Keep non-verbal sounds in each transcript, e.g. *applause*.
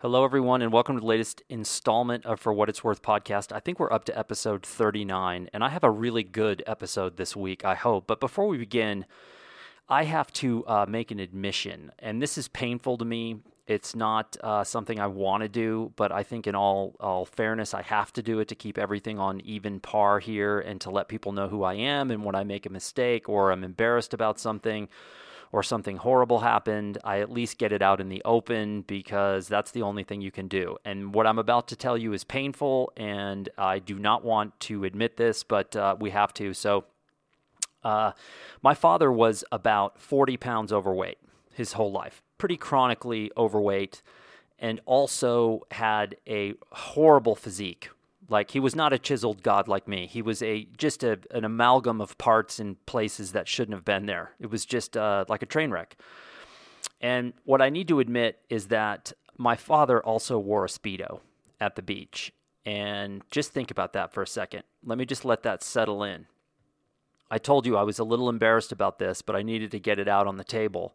Hello, everyone, and welcome to the latest installment of For What It's Worth podcast. I think we're up to episode 39, and I have a really good episode this week, I hope. But before we begin, I have to uh, make an admission, and this is painful to me. It's not uh, something I want to do, but I think, in all, all fairness, I have to do it to keep everything on even par here and to let people know who I am. And when I make a mistake or I'm embarrassed about something, or something horrible happened, I at least get it out in the open because that's the only thing you can do. And what I'm about to tell you is painful, and I do not want to admit this, but uh, we have to. So, uh, my father was about 40 pounds overweight his whole life, pretty chronically overweight, and also had a horrible physique like he was not a chiseled god like me. He was a just a, an amalgam of parts and places that shouldn't have been there. It was just uh, like a train wreck. And what I need to admit is that my father also wore a speedo at the beach. And just think about that for a second. Let me just let that settle in. I told you I was a little embarrassed about this, but I needed to get it out on the table.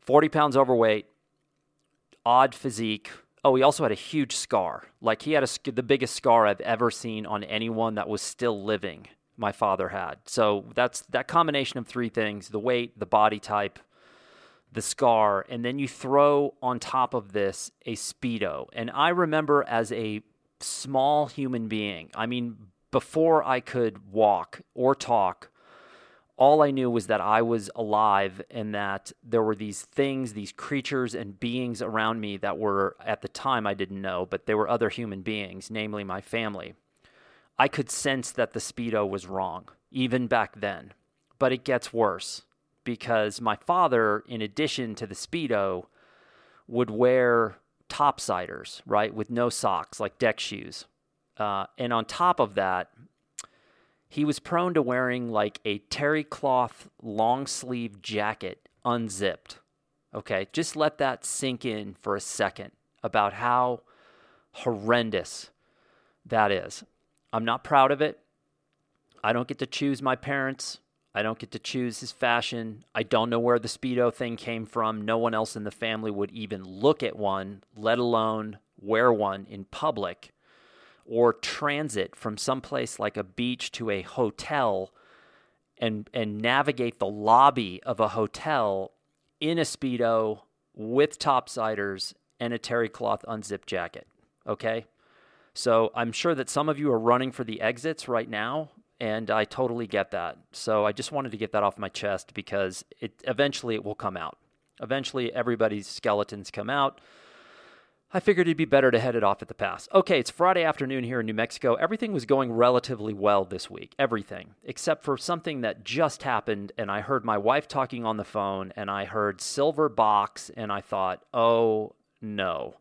40 pounds overweight, odd physique, Oh, he also had a huge scar. Like he had a, the biggest scar I've ever seen on anyone that was still living. My father had. So that's that combination of three things: the weight, the body type, the scar, and then you throw on top of this a speedo. And I remember as a small human being, I mean, before I could walk or talk, all I knew was that I was alive and that there were these things, these creatures and beings around me that were, at the time, I didn't know, but they were other human beings, namely my family. I could sense that the Speedo was wrong, even back then. But it gets worse because my father, in addition to the Speedo, would wear topsiders, right, with no socks, like deck shoes. Uh, and on top of that, he was prone to wearing like a terry cloth long sleeve jacket unzipped. Okay, just let that sink in for a second about how horrendous that is. I'm not proud of it. I don't get to choose my parents. I don't get to choose his fashion. I don't know where the Speedo thing came from. No one else in the family would even look at one, let alone wear one in public or transit from someplace like a beach to a hotel and and navigate the lobby of a hotel in a speedo with topsiders and a terry cloth unzipped jacket. Okay? So I'm sure that some of you are running for the exits right now, and I totally get that. So I just wanted to get that off my chest because it eventually it will come out. Eventually everybody's skeletons come out. I figured it'd be better to head it off at the pass. Okay, it's Friday afternoon here in New Mexico. Everything was going relatively well this week. Everything. Except for something that just happened, and I heard my wife talking on the phone, and I heard silver box, and I thought, oh no.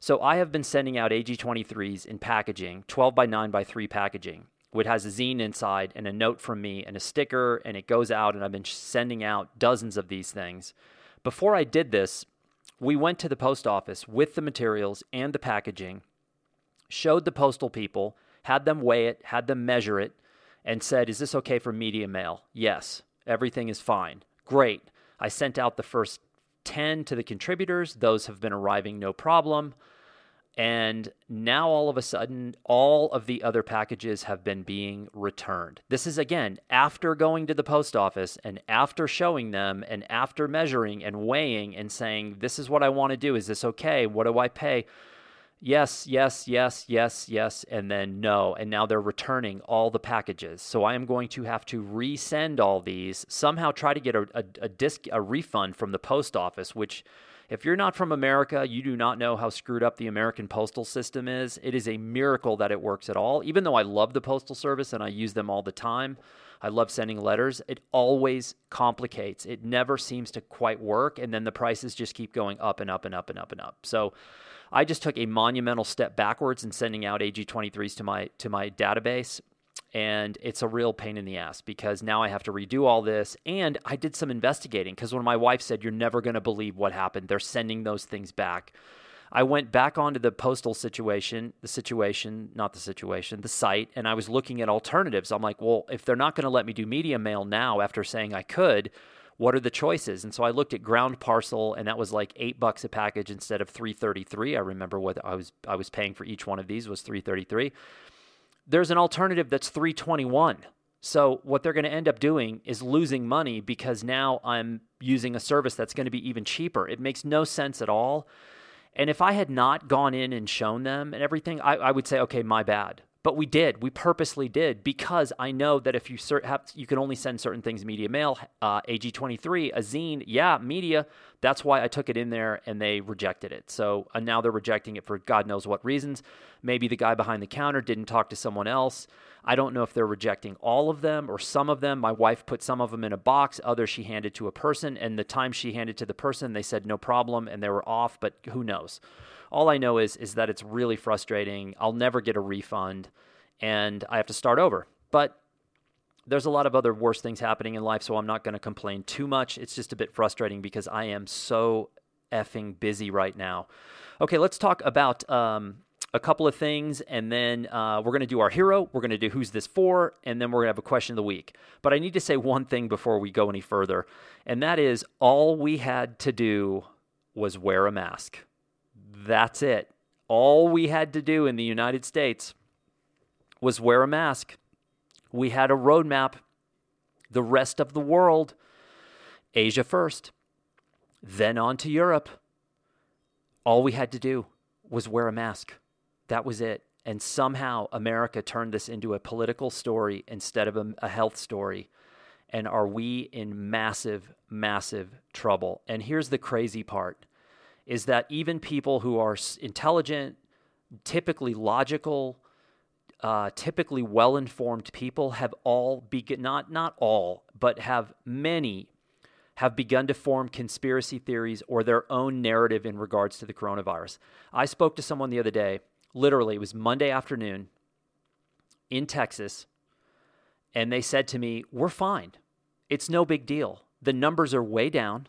So I have been sending out AG23s in packaging, 12 by 9 by 3 packaging, which has a zine inside and a note from me and a sticker, and it goes out, and I've been sending out dozens of these things. Before I did this, we went to the post office with the materials and the packaging, showed the postal people, had them weigh it, had them measure it, and said, Is this okay for media mail? Yes, everything is fine. Great. I sent out the first 10 to the contributors. Those have been arriving no problem. And now all of a sudden, all of the other packages have been being returned. This is again after going to the post office and after showing them and after measuring and weighing and saying, This is what I want to do. Is this okay? What do I pay? Yes, yes, yes, yes, yes, and then no. And now they're returning all the packages. So I am going to have to resend all these, somehow try to get a, a, a disc, a refund from the post office, which if you're not from America, you do not know how screwed up the American postal system is. It is a miracle that it works at all. Even though I love the Postal Service and I use them all the time, I love sending letters. It always complicates. It never seems to quite work. And then the prices just keep going up and up and up and up and up. So I just took a monumental step backwards in sending out AG23s to my to my database and it's a real pain in the ass because now I have to redo all this. And I did some investigating because when my wife said, You're never going to believe what happened, they're sending those things back. I went back onto the postal situation, the situation, not the situation, the site, and I was looking at alternatives. I'm like, well, if they're not going to let me do media mail now after saying I could, what are the choices? And so I looked at ground parcel, and that was like eight bucks a package instead of three thirty three. I remember what I was I was paying for each one of these was three thirty three. There's an alternative that's three twenty one. So what they're going to end up doing is losing money because now I'm using a service that's going to be even cheaper. It makes no sense at all. And if I had not gone in and shown them and everything, I, I would say, okay, my bad. But we did. We purposely did because I know that if you cert- have, you can only send certain things media mail, uh, AG23, a zine, yeah, media. That's why I took it in there and they rejected it. So uh, now they're rejecting it for God knows what reasons. Maybe the guy behind the counter didn't talk to someone else. I don't know if they're rejecting all of them or some of them. My wife put some of them in a box, others she handed to a person. And the time she handed to the person, they said no problem and they were off, but who knows? All I know is is that it's really frustrating. I'll never get a refund and I have to start over. But there's a lot of other worse things happening in life, so I'm not going to complain too much. It's just a bit frustrating because I am so effing busy right now. Okay, let's talk about um, a couple of things, and then uh, we're going to do our hero. We're going to do who's this for, and then we're going to have a question of the week. But I need to say one thing before we go any further, and that is all we had to do was wear a mask. That's it. All we had to do in the United States was wear a mask. We had a roadmap. The rest of the world, Asia first, then on to Europe. All we had to do was wear a mask. That was it. And somehow America turned this into a political story instead of a, a health story. And are we in massive, massive trouble? And here's the crazy part is that even people who are intelligent, typically logical, uh, typically well informed people have all begun, not, not all, but have many have begun to form conspiracy theories or their own narrative in regards to the coronavirus. I spoke to someone the other day, literally, it was Monday afternoon in Texas, and they said to me, We're fine. It's no big deal. The numbers are way down,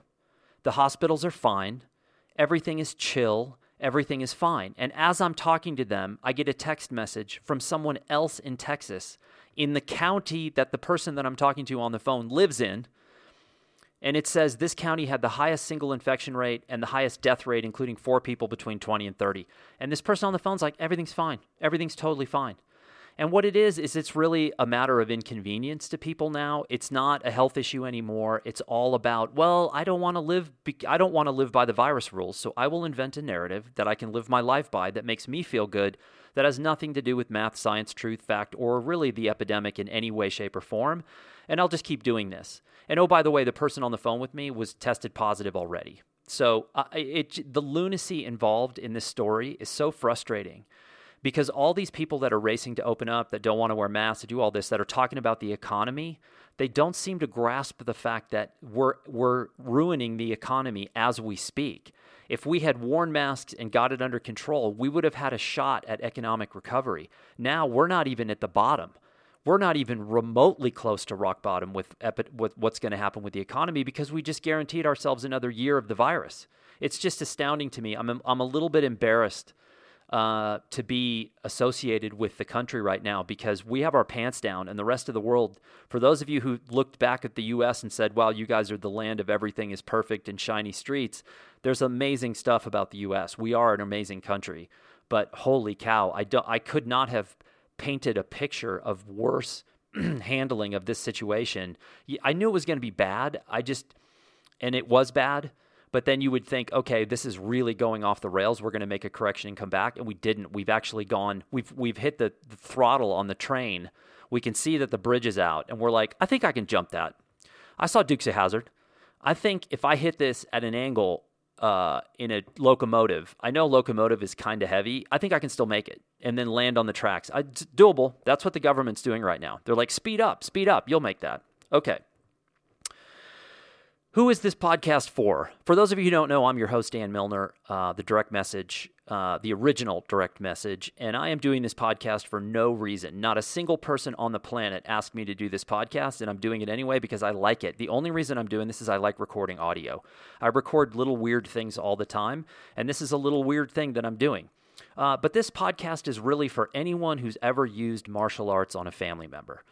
the hospitals are fine everything is chill, everything is fine. And as I'm talking to them, I get a text message from someone else in Texas, in the county that the person that I'm talking to on the phone lives in. And it says this county had the highest single infection rate and the highest death rate, including four people between 20 and 30. And this person on the phone's like, everything's fine. Everything's totally fine. And what it is, is it's really a matter of inconvenience to people now. It's not a health issue anymore. It's all about, well, I don't want to live, I don't want to live by the virus rules. So I will invent a narrative that I can live my life by that makes me feel good, that has nothing to do with math, science, truth, fact, or really the epidemic in any way, shape, or form. And I'll just keep doing this. And oh, by the way, the person on the phone with me was tested positive already. So uh, it, the lunacy involved in this story is so frustrating because all these people that are racing to open up, that don't want to wear masks, to do all this, that are talking about the economy, they don't seem to grasp the fact that we're, we're ruining the economy as we speak. If we had worn masks and got it under control, we would have had a shot at economic recovery. Now we're not even at the bottom. We're not even remotely close to rock bottom with, epi- with what's going to happen with the economy because we just guaranteed ourselves another year of the virus. It's just astounding to me. I'm, I'm a little bit embarrassed uh, to be associated with the country right now because we have our pants down, and the rest of the world. For those of you who looked back at the U.S. and said, "Wow, you guys are the land of everything is perfect and shiny streets," there's amazing stuff about the U.S. We are an amazing country, but holy cow, I don't, I could not have painted a picture of worse *clears throat* handling of this situation. I knew it was going to be bad. I just, and it was bad but then you would think, okay, this is really going off the rails. We're going to make a correction and come back, and we didn't. We've actually gone. We've we've hit the, the throttle on the train. We can see that the bridge is out, and we're like, I think I can jump that. I saw Dukes of Hazzard. I think if I hit this at an angle uh, in a locomotive, I know locomotive is kind of heavy. I think I can still make it and then land on the tracks. I, it's doable. That's what the government's doing right now. They're like, speed up, speed up. You'll make that. Okay. Who is this podcast for? For those of you who don't know, I'm your host, Dan Milnor, uh, the direct message, uh, the original direct message, and I am doing this podcast for no reason. Not a single person on the planet asked me to do this podcast, and I'm doing it anyway because I like it. The only reason I'm doing this is I like recording audio. I record little weird things all the time, and this is a little weird thing that I'm doing. Uh, but this podcast is really for anyone who's ever used martial arts on a family member.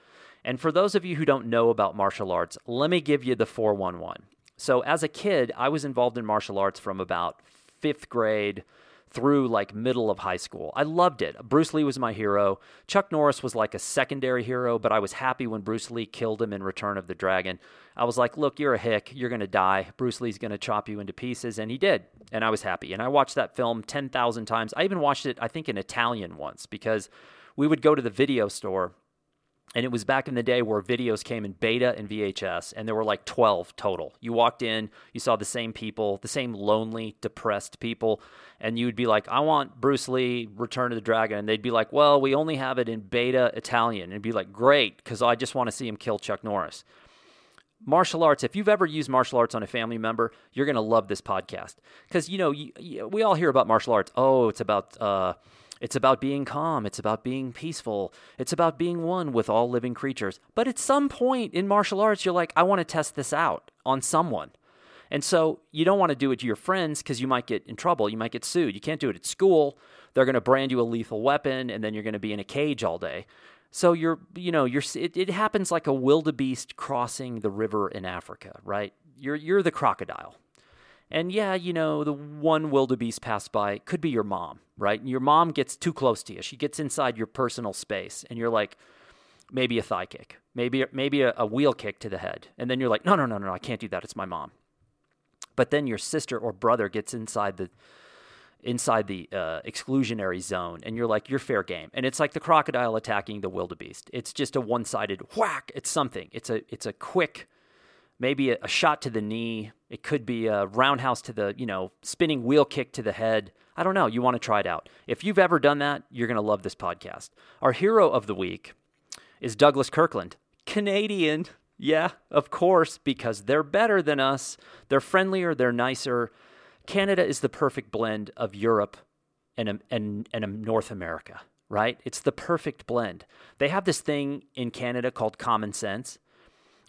And for those of you who don't know about martial arts, let me give you the 411. So, as a kid, I was involved in martial arts from about fifth grade through like middle of high school. I loved it. Bruce Lee was my hero. Chuck Norris was like a secondary hero, but I was happy when Bruce Lee killed him in Return of the Dragon. I was like, look, you're a hick. You're going to die. Bruce Lee's going to chop you into pieces. And he did. And I was happy. And I watched that film 10,000 times. I even watched it, I think, in Italian once because we would go to the video store and it was back in the day where videos came in beta and VHS, and there were like 12 total. You walked in, you saw the same people, the same lonely, depressed people, and you'd be like, I want Bruce Lee, Return of the Dragon. And they'd be like, Well, we only have it in beta Italian. And it'd be like, Great, because I just want to see him kill Chuck Norris. Martial arts, if you've ever used martial arts on a family member, you're going to love this podcast. Because, you know, we all hear about martial arts. Oh, it's about. Uh, it's about being calm. It's about being peaceful. It's about being one with all living creatures. But at some point in martial arts, you're like, I want to test this out on someone. And so you don't want to do it to your friends because you might get in trouble. You might get sued. You can't do it at school. They're going to brand you a lethal weapon, and then you're going to be in a cage all day. So you're, you know, you're. It, it happens like a wildebeest crossing the river in Africa, right? You're you're the crocodile. And yeah, you know, the one wildebeest passed by could be your mom, right? And your mom gets too close to you. She gets inside your personal space, and you're like, maybe a thigh kick, maybe maybe a, a wheel kick to the head, and then you're like, no, no, no, no, I can't do that. It's my mom. But then your sister or brother gets inside the inside the uh, exclusionary zone, and you're like, you're fair game. And it's like the crocodile attacking the wildebeest. It's just a one-sided whack. It's something. It's a it's a quick maybe a, a, shot to the knee. It could be a roundhouse to the, you know, spinning wheel kick to the head. I don't know. You want to try it out. If you've ever done that, you're going to love this podcast. Our hero of the week is Douglas Kirkland, Canadian. Yeah, of course, because they're better than us. They're friendlier, they're nicer. Canada is the perfect blend of Europe and, um, and, and um, North America, right? It's the perfect blend. They have this thing in Canada called common sense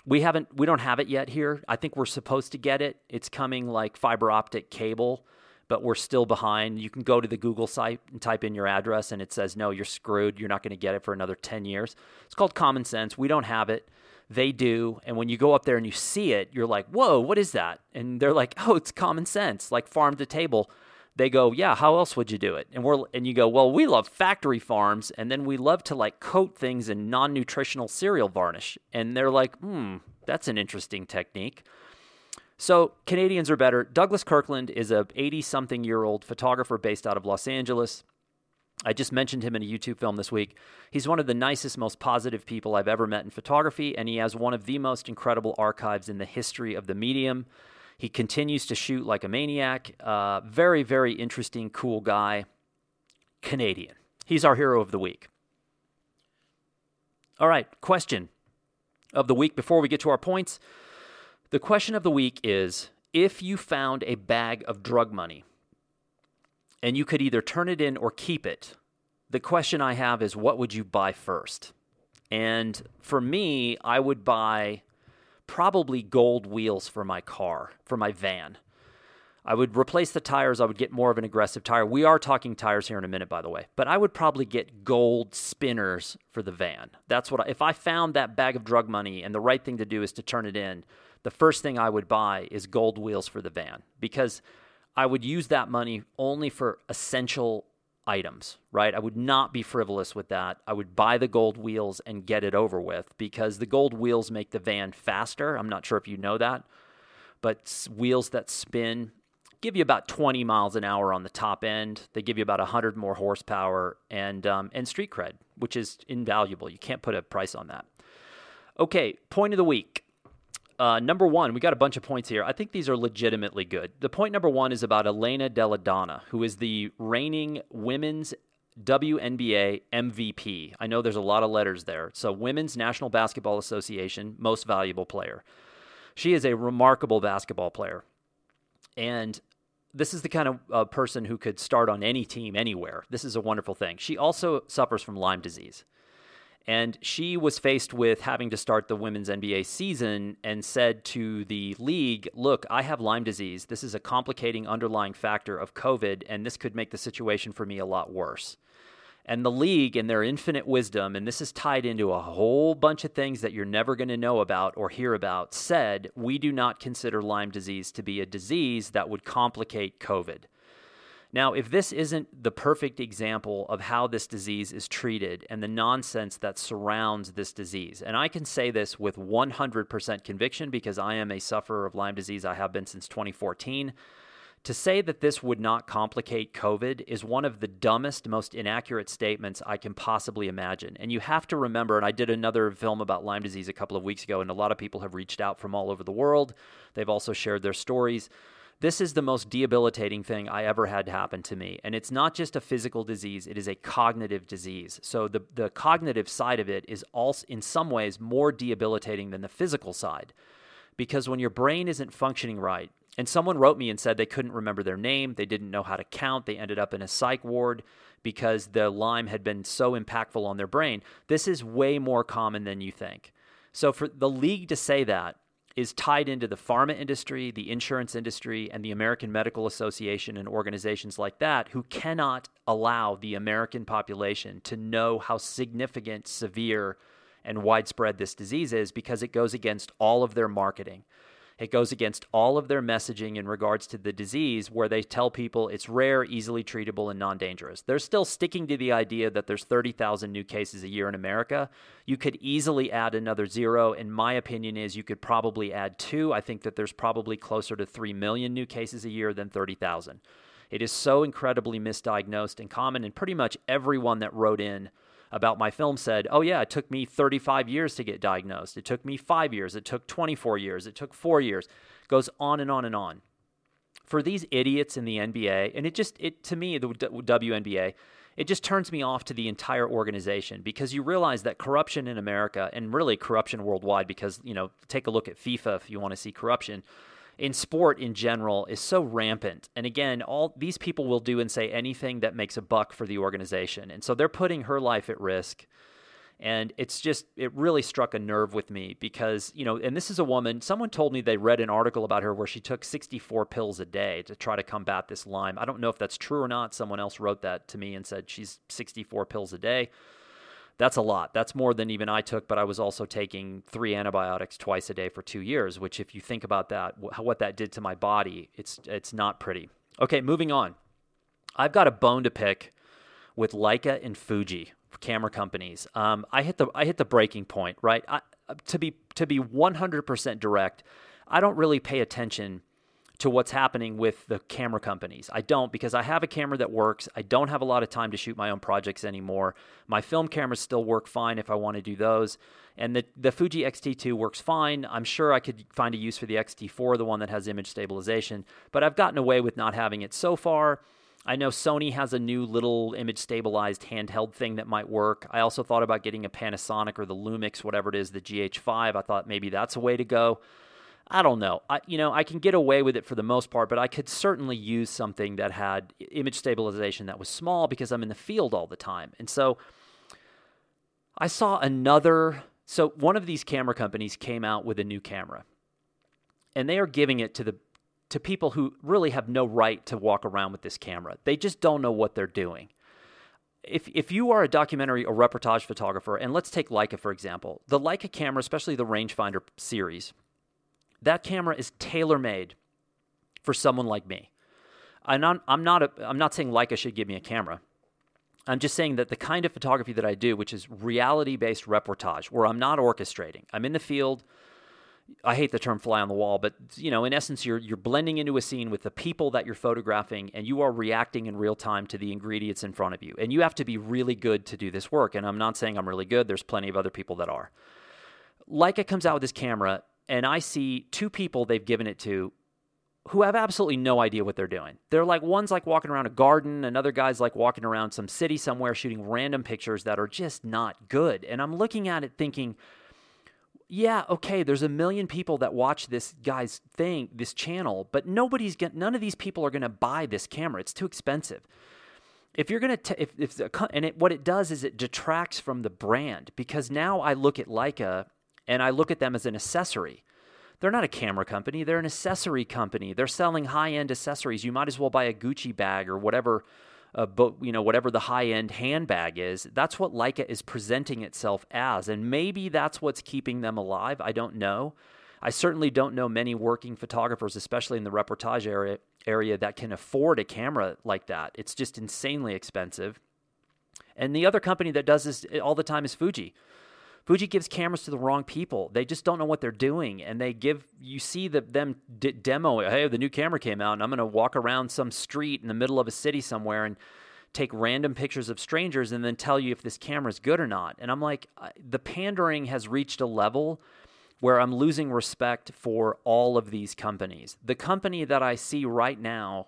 we haven't we don't have it yet here. I think we're supposed to get it. It's coming like fiber optic cable, but we're still behind. You can go to the Google site and type in your address and it says no, you're screwed. You're not going to get it for another 10 years. It's called common sense. We don't have it. They do. And when you go up there and you see it, you're like, "Whoa, what is that?" And they're like, "Oh, it's common sense, like farm to table." They go, "Yeah, how else would you do it?" And we're and you go, "Well, we love factory farms, and then we love to like coat things in non-nutritional cereal varnish." And they're like, "Hmm, that's an interesting technique." So Canadians are better. Douglas Kirkland is a 80-something year old photographer based out of Los Angeles. I just mentioned him in a YouTube film this week. He's one of the nicest, most positive people I've ever met in photography, and he has one of the most incredible archives in the history of the medium. He continues to shoot like a maniac. Uh, very, very interesting, cool guy. Canadian. He's our hero of the week. All right, question of the week before we get to our points. The question of the week is if you found a bag of drug money and you could either turn it in or keep it, the question I have is what would you buy first? And for me, I would buy probably gold wheels for my car, for my van. I would replace the tires. I would get more of an aggressive tire. We are talking tires here in a minute, by the way. But I would probably get gold spinners for the van. That's what I, if I found that bag of drug money and the right thing to do is to turn it in, the first thing I would buy is gold wheels for the van because I would use that money only for essential items, right? I would not be frivolous with that. I would buy the gold wheels and get it over with because the gold wheels make the van faster. I'm not sure if you know that, but wheels that spin give you about 20 miles an hour on the top end. They give you about 100 more horsepower and um, and street cred, which is invaluable. You can't put a price on that. Okay, point of the week. Uh, number one, we got a bunch of points here. I think these are legitimately good. The point number one is about Elena Delle Donne, who is the reigning women's WNBA MVP. I know there's a lot of letters there. So, Women's National Basketball Association Most Valuable Player. She is a remarkable basketball player. And this is the kind of uh, person who could start on any team anywhere. This is a wonderful thing. She also suffers from Lyme disease. And she was faced with having to start the women's NBA season and said to the league, Look, I have Lyme disease. This is a complicating underlying factor of COVID, and this could make the situation for me a lot worse. And the league, in their infinite wisdom, and this is tied into a whole bunch of things that you're never going to know about or hear about, said we do not consider Lyme disease to be a disease that would complicate COVID. Now, if this isn't the perfect example of how this disease is treated and the nonsense that surrounds this disease, and I can say this with 100% conviction because I am a sufferer of Lyme disease, I have been since 2014. To say that this would not complicate COVID is one of the dumbest, most inaccurate statements I can possibly imagine. And you have to remember, and I did another film about Lyme disease a couple of weeks ago, and a lot of people have reached out from all over the world. They've also shared their stories. This is the most debilitating thing I ever had happen to me. And it's not just a physical disease, it is a cognitive disease. So the, the cognitive side of it is also, in some ways, more debilitating than the physical side. Because when your brain isn't functioning right, and someone wrote me and said they couldn't remember their name, they didn't know how to count, they ended up in a psych ward because the Lyme had been so impactful on their brain. This is way more common than you think. So for the league to say that is tied into the pharma industry, the insurance industry, and the American Medical Association and organizations like that who cannot allow the American population to know how significant, severe, and widespread this disease is because it goes against all of their marketing. It goes against all of their messaging in regards to the disease, where they tell people it's rare, easily treatable, and non dangerous. They're still sticking to the idea that there's 30,000 new cases a year in America. You could easily add another zero. In my opinion, is you could probably add two. I think that there's probably closer to 3 million new cases a year than 30,000. It is so incredibly misdiagnosed and common, and pretty much everyone that wrote in about my film said, Oh, yeah, it took me 35 years to get diagnosed. It took me five years. It took 24 years. It took four years. Goes on and on and on. For these idiots in the NBA, and it just, it to me, the WNBA, it just turns me off to the entire organization because you realize that corruption in America and really corruption worldwide, because, you know, take a look at FIFA if you want to see corruption in sport in general is so rampant. And again, all these people will do and say anything that makes a buck for the organization. And so they're putting her life at risk. And it's just, it really struck a nerve with me because, you know, and this is a woman, someone told me they read an article about her where she took 64 pills a day to try to combat this Lyme. I don't know if that's true or not. Someone else wrote that to me and said she's 64 pills a day that's a lot. That's more than even I took, but I was also taking three antibiotics twice a day for two years, which, if you think about that, what that did to my body, it's, it's not pretty. Okay, moving on. I've got a bone to pick with Leica and Fuji camera companies. Um, I hit the I hit the breaking point, right? I, to be to be 100% direct, I don't really pay attention to what's happening with the camera companies. I don't because I have a camera that works. I don't have a lot of time to shoot my own projects anymore. My film cameras still work fine if I want to do those. And the, the Fuji X-T2 works fine. I'm sure I could find a use for the X-T4, the one that has image stabilization, but I've gotten away with not having it so far. I know Sony has a new little image stabilized handheld thing that might work. I also thought about getting a Panasonic or the Lumix, whatever it is, the GH5. I thought maybe that's a way to go. I don't know. I, you know, I can get away with it for the most part, but I could certainly use something that had image stabilization that was small because I'm in the field all the time. And so I saw another. So one of these camera companies came out with a new camera, and they are giving it to the to people who really have no right to walk around with this camera. They just don't know what they're doing. If, if you are a documentary or reportage photographer, and let's take Leica for example, the Leica camera, especially the rangefinder series, that camera is tailor made for someone like me. I'm not, I'm, not a, I'm not saying Leica should give me a camera. I'm just saying that the kind of photography that I do, which is reality based reportage, where I'm not orchestrating, I'm in the field. I hate the term fly on the wall, but you know, in essence, you're you're blending into a scene with the people that you're photographing, and you are reacting in real time to the ingredients in front of you. And you have to be really good to do this work. And I'm not saying I'm really good. There's plenty of other people that are. Leica comes out with this camera, and I see two people they've given it to who have absolutely no idea what they're doing. They're like one's like walking around a garden, another guy's like walking around some city somewhere shooting random pictures that are just not good. And I'm looking at it thinking, yeah, okay, there's a million people that watch this guy's thing, this channel, but nobody's get none of these people are going to buy this camera. It's too expensive. If you're going to if if and it, what it does is it detracts from the brand because now I look at Leica and I look at them as an accessory. They're not a camera company, they're an accessory company. They're selling high end accessories. You might as well buy a Gucci bag or whatever uh, but you know whatever the high end handbag is. That's what leica is presenting itself as and maybe that's what's keeping them alive. I don't know. I certainly don't know many working photographers especially in the reportage area area that can afford a camera like that. It's just insanely expensive. And the other company that does this all the time is fuji Fuji gives cameras to the wrong people. They just don't know what they're doing, and they give you see the, them d- demo. Hey, the new camera came out, and I'm going to walk around some street in the middle of a city somewhere and take random pictures of strangers, and then tell you if this camera is good or not. And I'm like, the pandering has reached a level where I'm losing respect for all of these companies. The company that I see right now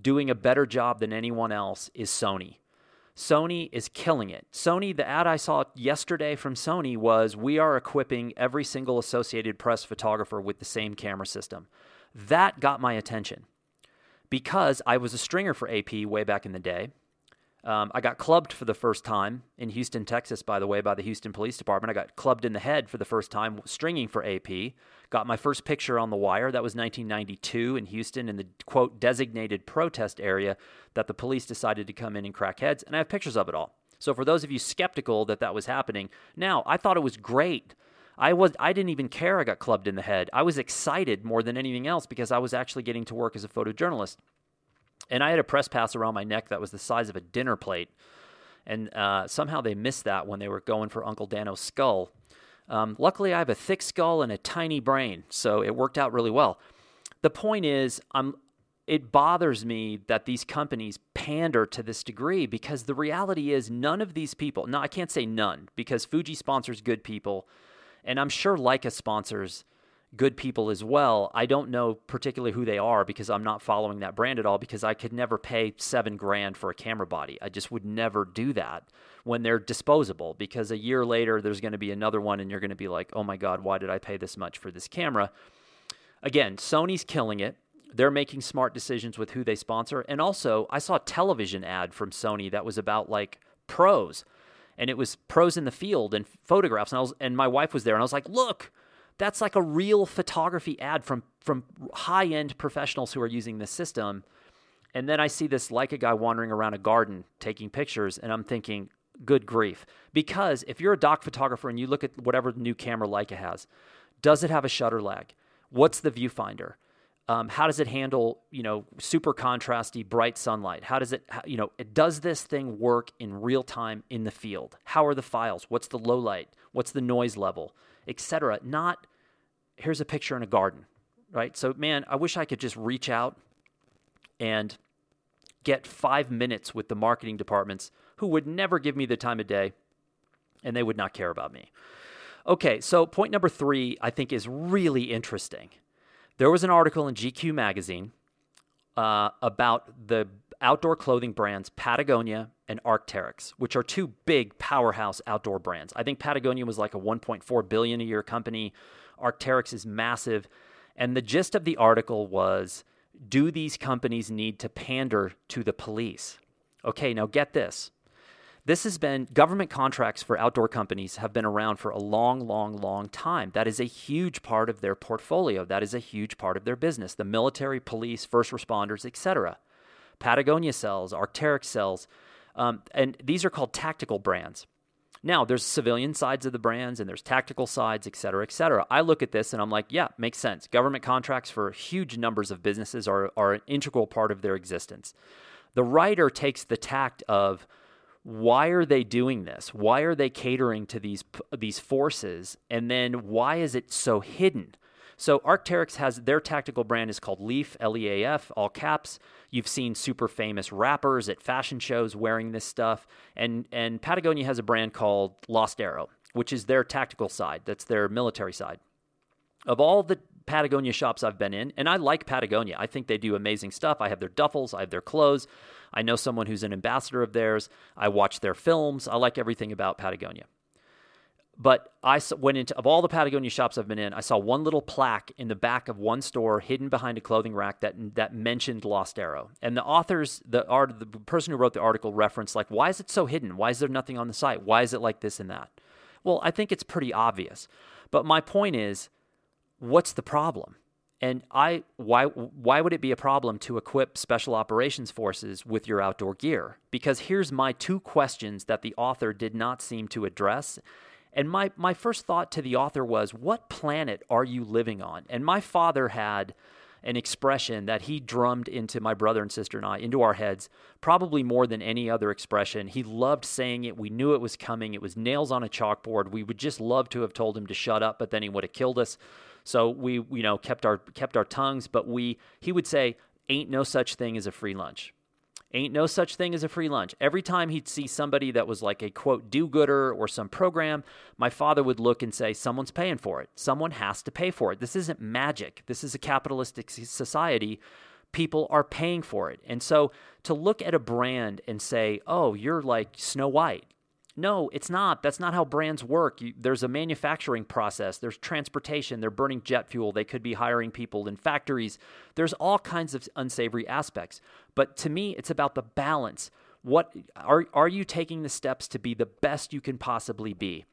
doing a better job than anyone else is Sony. Sony is killing it. Sony, the ad I saw yesterday from Sony was we are equipping every single Associated Press photographer with the same camera system. That got my attention because I was a stringer for AP way back in the day. Um, I got clubbed for the first time in Houston, Texas, by the way, by the Houston Police Department. I got clubbed in the head for the first time stringing for AP. Got my first picture on the wire. That was 1992 in Houston in the quote designated protest area that the police decided to come in and crack heads. And I have pictures of it all. So for those of you skeptical that that was happening, now I thought it was great. I was I didn't even care I got clubbed in the head. I was excited more than anything else because I was actually getting to work as a photojournalist. And I had a press pass around my neck that was the size of a dinner plate. And uh, somehow they missed that when they were going for Uncle Dano's skull. Um, luckily, I have a thick skull and a tiny brain, so it worked out really well. The point is, I'm, it bothers me that these companies pander to this degree because the reality is none of these people, no, I can't say none because Fuji sponsors good people, and I'm sure Leica sponsors good people as well. I don't know particularly who they are because I'm not following that brand at all because I could never pay seven grand for a camera body. I just would never do that when they're disposable because a year later there's going to be another one and you're going to be like, oh my God, why did I pay this much for this camera? Again, Sony's killing it. They're making smart decisions with who they sponsor. And also, I saw a television ad from Sony that was about like pros. And it was pros in the field and photographs. And I was and my wife was there and I was like, look, that's like a real photography ad from from high end professionals who are using this system. And then I see this Leica guy wandering around a garden taking pictures, and I'm thinking, good grief. Because if you're a doc photographer and you look at whatever new camera Leica has, does it have a shutter lag? What's the viewfinder? Um, how does it handle, you know, super contrasty, bright sunlight? How does it, you know, does this thing work in real time in the field? How are the files? What's the low light? What's the noise level, etc. Not here's a picture in a garden, right? So, man, I wish I could just reach out and get five minutes with the marketing departments who would never give me the time of day and they would not care about me. Okay, so point number three, I think, is really interesting. There was an article in GQ magazine uh, about the outdoor clothing brands Patagonia and Arc'teryx, which are two big powerhouse outdoor brands. I think Patagonia was like a 1.4 billion a year company. Arc'teryx is massive. And the gist of the article was do these companies need to pander to the police? Okay, now get this. This has been government contracts for outdoor companies have been around for a long, long, long time. That is a huge part of their portfolio. That is a huge part of their business. The military, police, first responders, etc. Patagonia sells, Arc'teryx sells, um, and these are called tactical brands. Now, there's civilian sides of the brands and there's tactical sides, et cetera, et cetera. I look at this and I'm like, yeah, makes sense. Government contracts for huge numbers of businesses are, are an integral part of their existence. The writer takes the tact of why are they doing this? Why are they catering to these these forces? And then why is it so hidden? So Arc'teryx has their tactical brand is called Leaf, L E A F, all caps. You've seen super famous rappers at fashion shows wearing this stuff, and and Patagonia has a brand called Lost Arrow, which is their tactical side. That's their military side. Of all the Patagonia shops I've been in, and I like Patagonia. I think they do amazing stuff. I have their duffels, I have their clothes. I know someone who's an ambassador of theirs. I watch their films. I like everything about Patagonia. But I went into of all the Patagonia shops I've been in, I saw one little plaque in the back of one store, hidden behind a clothing rack, that that mentioned Lost Arrow. And the authors, the art, the person who wrote the article referenced like, why is it so hidden? Why is there nothing on the site? Why is it like this and that? Well, I think it's pretty obvious. But my point is, what's the problem? And I why why would it be a problem to equip special operations forces with your outdoor gear? Because here's my two questions that the author did not seem to address. And my my first thought to the author was what planet are you living on? And my father had an expression that he drummed into my brother and sister and I, into our heads, probably more than any other expression. He loved saying it. We knew it was coming. It was nails on a chalkboard. We would just love to have told him to shut up, but then he would have killed us. So we, you know, kept our kept our tongues. But we, he would say, "Ain't no such thing as a free lunch." Ain't no such thing as a free lunch. Every time he'd see somebody that was like a quote do gooder or some program, my father would look and say, Someone's paying for it. Someone has to pay for it. This isn't magic. This is a capitalistic society. People are paying for it. And so to look at a brand and say, Oh, you're like Snow White, no, it's not. That's not how brands work. You, there's a manufacturing process, there's transportation, they're burning jet fuel, they could be hiring people in factories. There's all kinds of unsavory aspects. But to me, it's about the balance. What are are you taking the steps to be the best you can possibly be?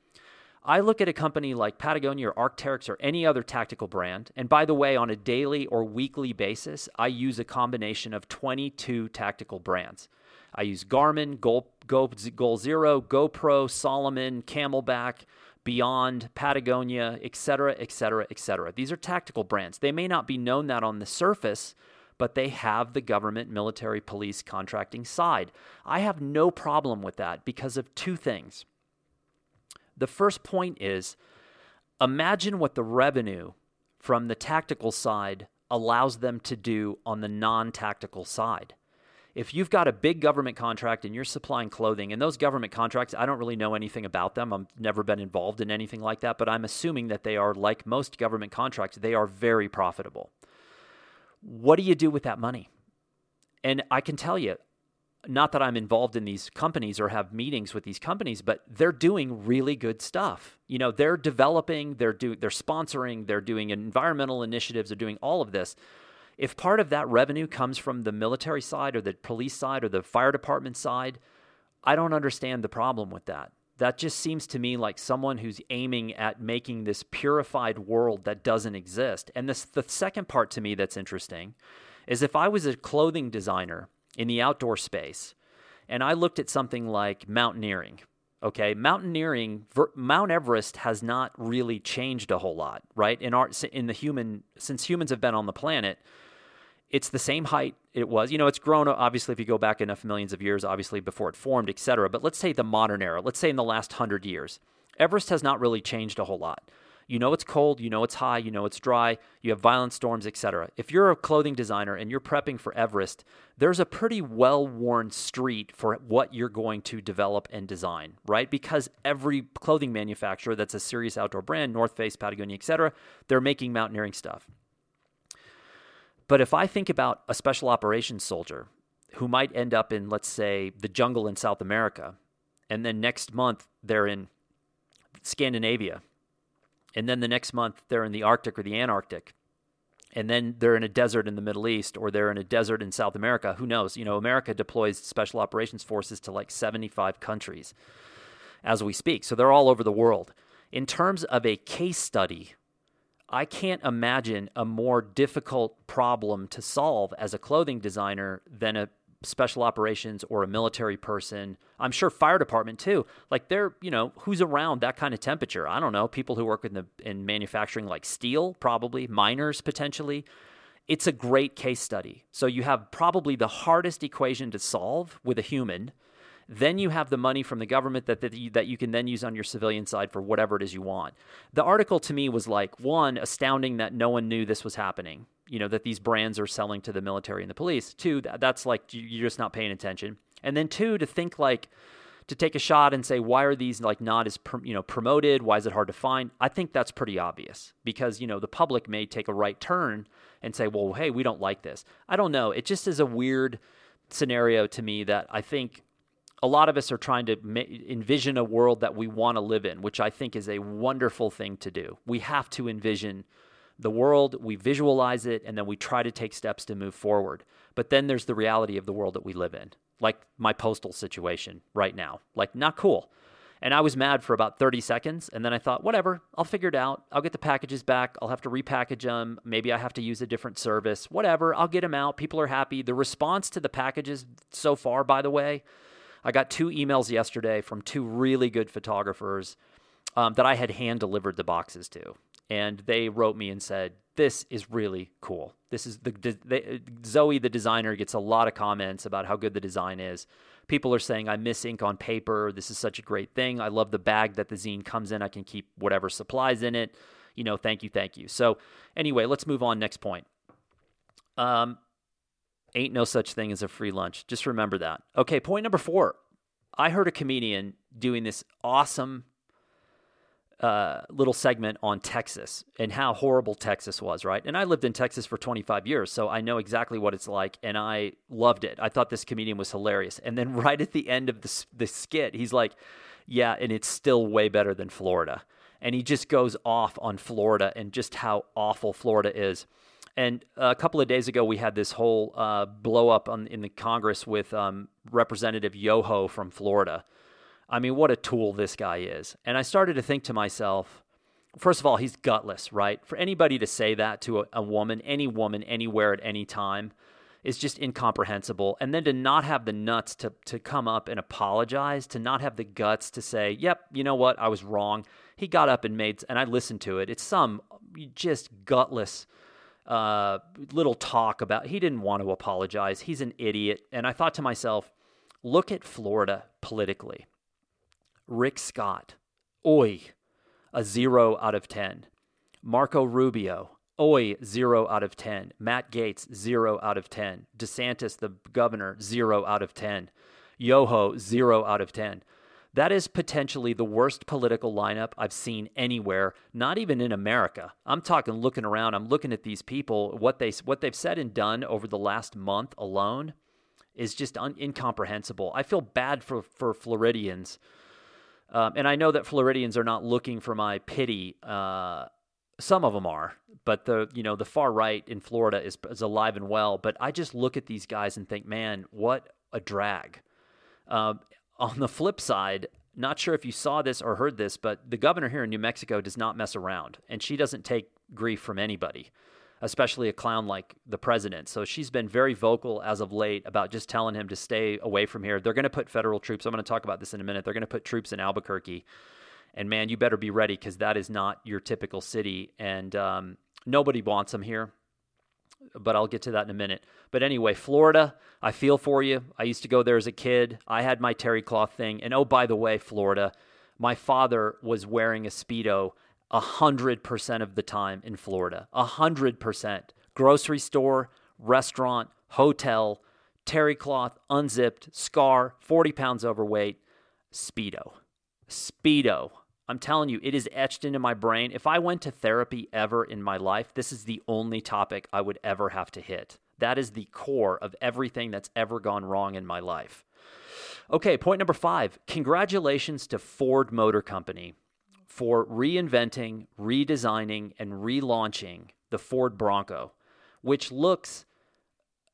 I look at a company like Patagonia or Arc'teryx or any other tactical brand, and by the way, on a daily or weekly basis, I use a combination of 22 tactical brands. I use Garmin, Goal, Goal, Goal Zero, GoPro, Salomon, CamelBak, Beyond, Patagonia, etc., etc., etc. These are tactical brands. They may not be known that on the surface, but they have the government, military, police contracting side. I have no problem with that because of two things. The first point is imagine what the revenue from the tactical side allows them to do on the non tactical side if you've got a big government contract and you're supplying clothing, and those government contracts, I don't really know anything about them. I've never been involved in anything like that, but I'm assuming that they are, like most government contracts, they are very profitable. What do you do with that money? And I can tell you, not that I'm involved in these companies or have meetings with these companies, but they're doing really good stuff. You know, they're developing, they're doing, they're sponsoring, they're doing environmental initiatives, they're doing all of this if part of that revenue comes from the military side or the police side or the fire department side, I don't understand the problem with that. That just seems to me like someone who's aiming at making this purified world that doesn't exist. And this, the second part to me that's interesting is if I was a clothing designer in the outdoor space and I looked at something like mountaineering, okay mountaineering mount everest has not really changed a whole lot right in our in the human since humans have been on the planet it's the same height it was. You know, it's grown obviously if you go back enough millions of years, obviously before it formed, et cetera. But let's say the modern era, let's say in the last hundred years, Everest has not really changed a whole lot. You know it's cold, you know it's high, you know it's dry, you have violent storms, etc. If you're a clothing designer and you're prepping for Everest, there's a pretty well-worn street for what you're going to develop and design, right? Because every clothing manufacturer that's a serious outdoor brand, North Face, Patagonia, etc., they're making mountaineering stuff. But if I think about a special operations soldier who might end up in, let's say, the jungle in South America, and then next month they're in Scandinavia, and then the next month they're in the Arctic or the Antarctic, and then they're in a desert in the Middle East or they're in a desert in South America, who knows? You know, America deploys special operations forces to like 75 countries as we speak. So they're all over the world. In terms of a case study I can't imagine a more difficult problem to solve as a clothing designer than a special operations or a military person. I'm sure fire department too. Like they're, you know, who's around that kind of temperature? I don't know. People who work in the in manufacturing like steel, probably, miners potentially. It's a great case study. So you have probably the hardest equation to solve with a human then you have the money from the government that, that, you, that you can then use on your civilian side for whatever it is you want. The article to me was like, one, astounding that no one knew this was happening, you know, that these brands are selling to the military and the police. Two, that's like you're just not paying attention. And then two, to think like, to take a shot and say why are these like not as you know promoted why is it hard to find i think that's pretty obvious because you know the public may take a right turn and say well hey we don't like this i don't know it just is a weird scenario to me that i think a lot of us are trying to ma- envision a world that we want to live in, which I think is a wonderful thing to do. We have to envision the world, we visualize it, and then we try to take steps to move forward. But then there's the reality of the world that we live in, like my postal situation right now. Like, not cool. And I was mad for about 30 seconds. And then I thought, whatever, I'll figure it out. I'll get the packages back. I'll have to repackage them. Maybe I have to use a different service. Whatever, I'll get them out. People are happy. The response to the packages so far, by the way, I got two emails yesterday from two really good photographers um, that I had hand delivered the boxes to. And they wrote me and said, This is really cool. This is the, the Zoe, the designer, gets a lot of comments about how good the design is. People are saying, I miss ink on paper. This is such a great thing. I love the bag that the zine comes in. I can keep whatever supplies in it. You know, thank you, thank you. So, anyway, let's move on. Next point. Um, ain't no such thing as a free lunch. Just remember that. Okay, point number four. I heard a comedian doing this awesome uh, little segment on Texas and how horrible Texas was, right? And I lived in Texas for 25 years, so I know exactly what it's like, and I loved it. I thought this comedian was hilarious. And then *laughs* right at the end of the, the skit, he's like, Yeah, and it's still way better than Florida. And he just goes off on Florida and just how awful Florida is. And a couple of days ago, we had this whole uh, blow up on, in the Congress with um, Representative Yoho from Florida I mean, what a tool this guy is. And I started to think to myself, first of all, he's gutless, right? For anybody to say that to a, a, woman, any woman, anywhere at any time, is just incomprehensible. And then to not have the nuts to, to come up and apologize, to not have the guts to say, yep, you know what, I was wrong. He got up and made, and I listened to it. It's some just gutless uh, little talk about, he didn't want to apologize. He's an idiot. And I thought to myself, look at Florida politically. Rick Scott, oi, a zero out of 10. Marco Rubio, oi, zero out of 10. Matt Gaetz, zero out of 10. DeSantis, the governor, zero out of 10. Yoho, zero out of 10. That is potentially the worst political lineup I've seen anywhere, not even in America. I'm talking looking around, I'm looking at these people, what they what they've said and done over the last month alone is just un- incomprehensible. I feel bad for for Floridians um, and I know that Floridians are not looking for my pity. Uh, some of them are, but the you know the far right in Florida is, is alive and well. But I just look at these guys and think, man, what a drag. Um, on the flip side, not sure if you saw this or heard this, but the governor here in New Mexico does not mess around, and she doesn't take grief from anybody especially a clown like the president. So she's been very vocal as of late about just telling him to stay away from here. They're going to put federal troops. I'm going to talk about this in a minute. They're going to put troops in Albuquerque. And man, you better be ready because that is not your typical city. And um, nobody wants them here. But I'll get to that in a minute. But anyway, Florida, I feel for you. I used to go there as a kid. I had my terry cloth thing. And oh, by the way, Florida, my father was wearing a Speedo 100% of the time in Florida. 100%. Grocery store, restaurant, hotel, terry cloth, unzipped, scar, 40 pounds overweight, Speedo. Speedo. I'm telling you, it is etched into my brain. If I went to therapy ever in my life, this is the only topic I would ever have to hit. That is the core of everything that's ever gone wrong in my life. Okay, point number five. Congratulations to Ford Motor Company for reinventing, redesigning, and relaunching the Ford Bronco, which looks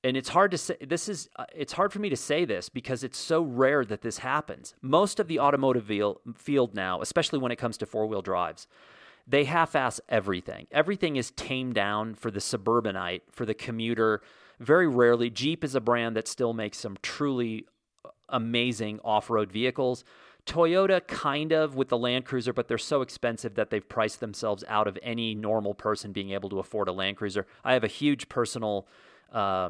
and it's hard to say this is uh, it's hard for me to say this because it's so rare that this happens. Most of the automotive field now, especially when it comes to four-wheel drives, they half-ass everything. Everything is tamed down for the suburbanite, for the commuter. Very rarely Jeep is a brand that still makes some truly amazing off-road vehicles. Toyota kind of with the Land Cruiser, but they're so expensive that they've priced themselves out of any normal person being able to afford a Land Cruiser. I have a huge personal, uh,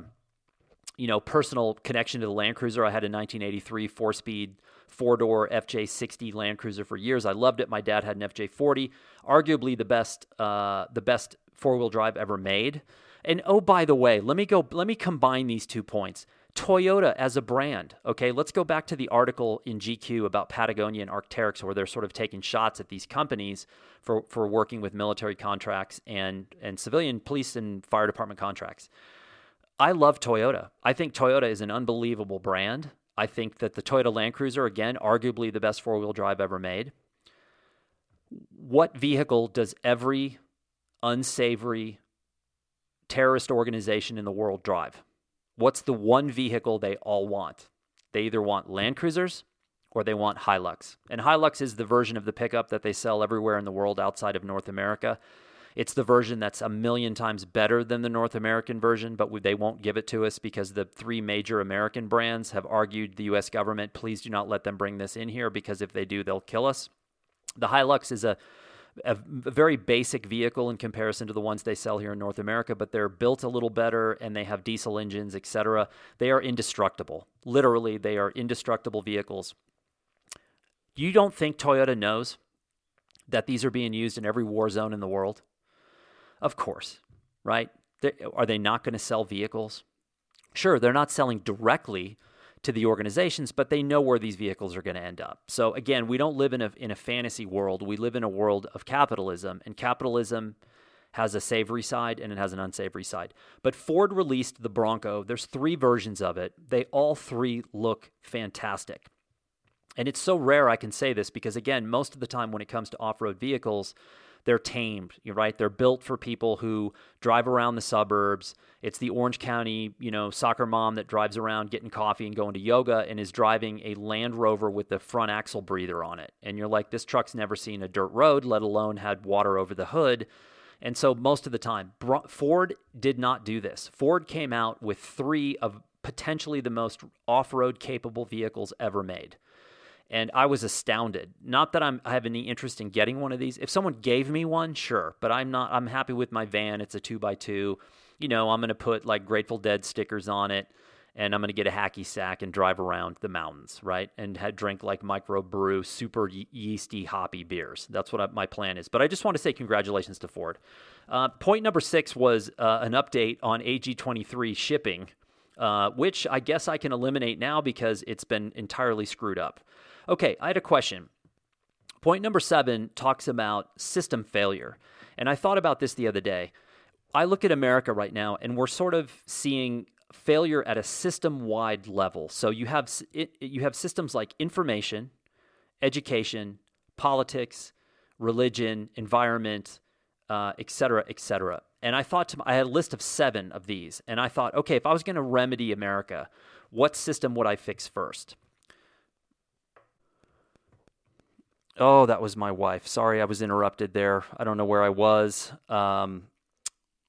you know, personal connection to the Land Cruiser. I had a 1983 four-speed four-door FJ60 Land Cruiser for years. I loved it. My dad had an FJ40, arguably the best, uh, the best four-wheel drive ever made. And oh, by the way, let me go. Let me combine these two points. Toyota as a brand. Okay, let's go back to the article in GQ about Patagonia and Arc'teryx, where they're sort of taking shots at these companies for, for working with military contracts and, and civilian police and fire department contracts. I love Toyota. I think Toyota is an unbelievable brand. I think that the Toyota Land Cruiser, again, arguably the best four wheel drive ever made. What vehicle does every unsavory terrorist organization in the world drive? What's the one vehicle they all want? They either want Land Cruisers or they want Hilux. And Hilux is the version of the pickup that they sell everywhere in the world outside of North America. It's the version that's a million times better than the North American version, but they won't give it to us because the three major American brands have argued the US government, please do not let them bring this in here because if they do, they'll kill us. The Hilux is a a very basic vehicle in comparison to the ones they sell here in North America, but they're built a little better and they have diesel engines, etc. They are indestructible. Literally, they are indestructible vehicles. You don't think Toyota knows that these are being used in every war zone in the world? Of course, right? Are they not going to sell vehicles? Sure, they're not selling directly to the organizations, but they know where these vehicles are going to end up. So again, we don't live in a in a fantasy world. We live in a world of capitalism, and capitalism has a savory side and it has an unsavory side. But Ford released the Bronco. There's three versions of it. They all three look fantastic. And it's so rare I can say this because again, most of the time when it comes to off-road vehicles, they're tamed, right? They're built for people who drive around the suburbs. It's the Orange County, you know, soccer mom that drives around getting coffee and going to yoga and is driving a Land Rover with the front axle breather on it. And you're like, this truck's never seen a dirt road, let alone had water over the hood. And so most of the time, Ford did not do this. Ford came out with three of potentially the most off road capable vehicles ever made and I was astounded. Not that I'm I have any interest in getting one of these. If someone gave me one, sure, but I'm not. I'm happy with my van. It's a two by two. You know, I'm to put like Grateful Dead stickers on it, and I'm to get a hacky sack and drive around the mountains, right? And had, drink like micro brew super yeasty hoppy beers. That's what I, my plan is. But I just want to say congratulations to Ford. Uh, point number six was uh, an update on AG23 shipping. Uh, which I guess I can eliminate now because it's been entirely screwed up. Okay, I had a question. Point number seven talks about system failure. And I thought about this the other day. I look at America right now, and we're sort of seeing failure at a system-wide level. So you have you have systems like information, education, politics, religion, environment, uh, et cetera, et cetera. And I thought to, I had a list of seven of these, and I thought, okay, if I was going to remedy America, what system would I fix first? Oh, that was my wife. Sorry, I was interrupted there. I don't know where I was. Um,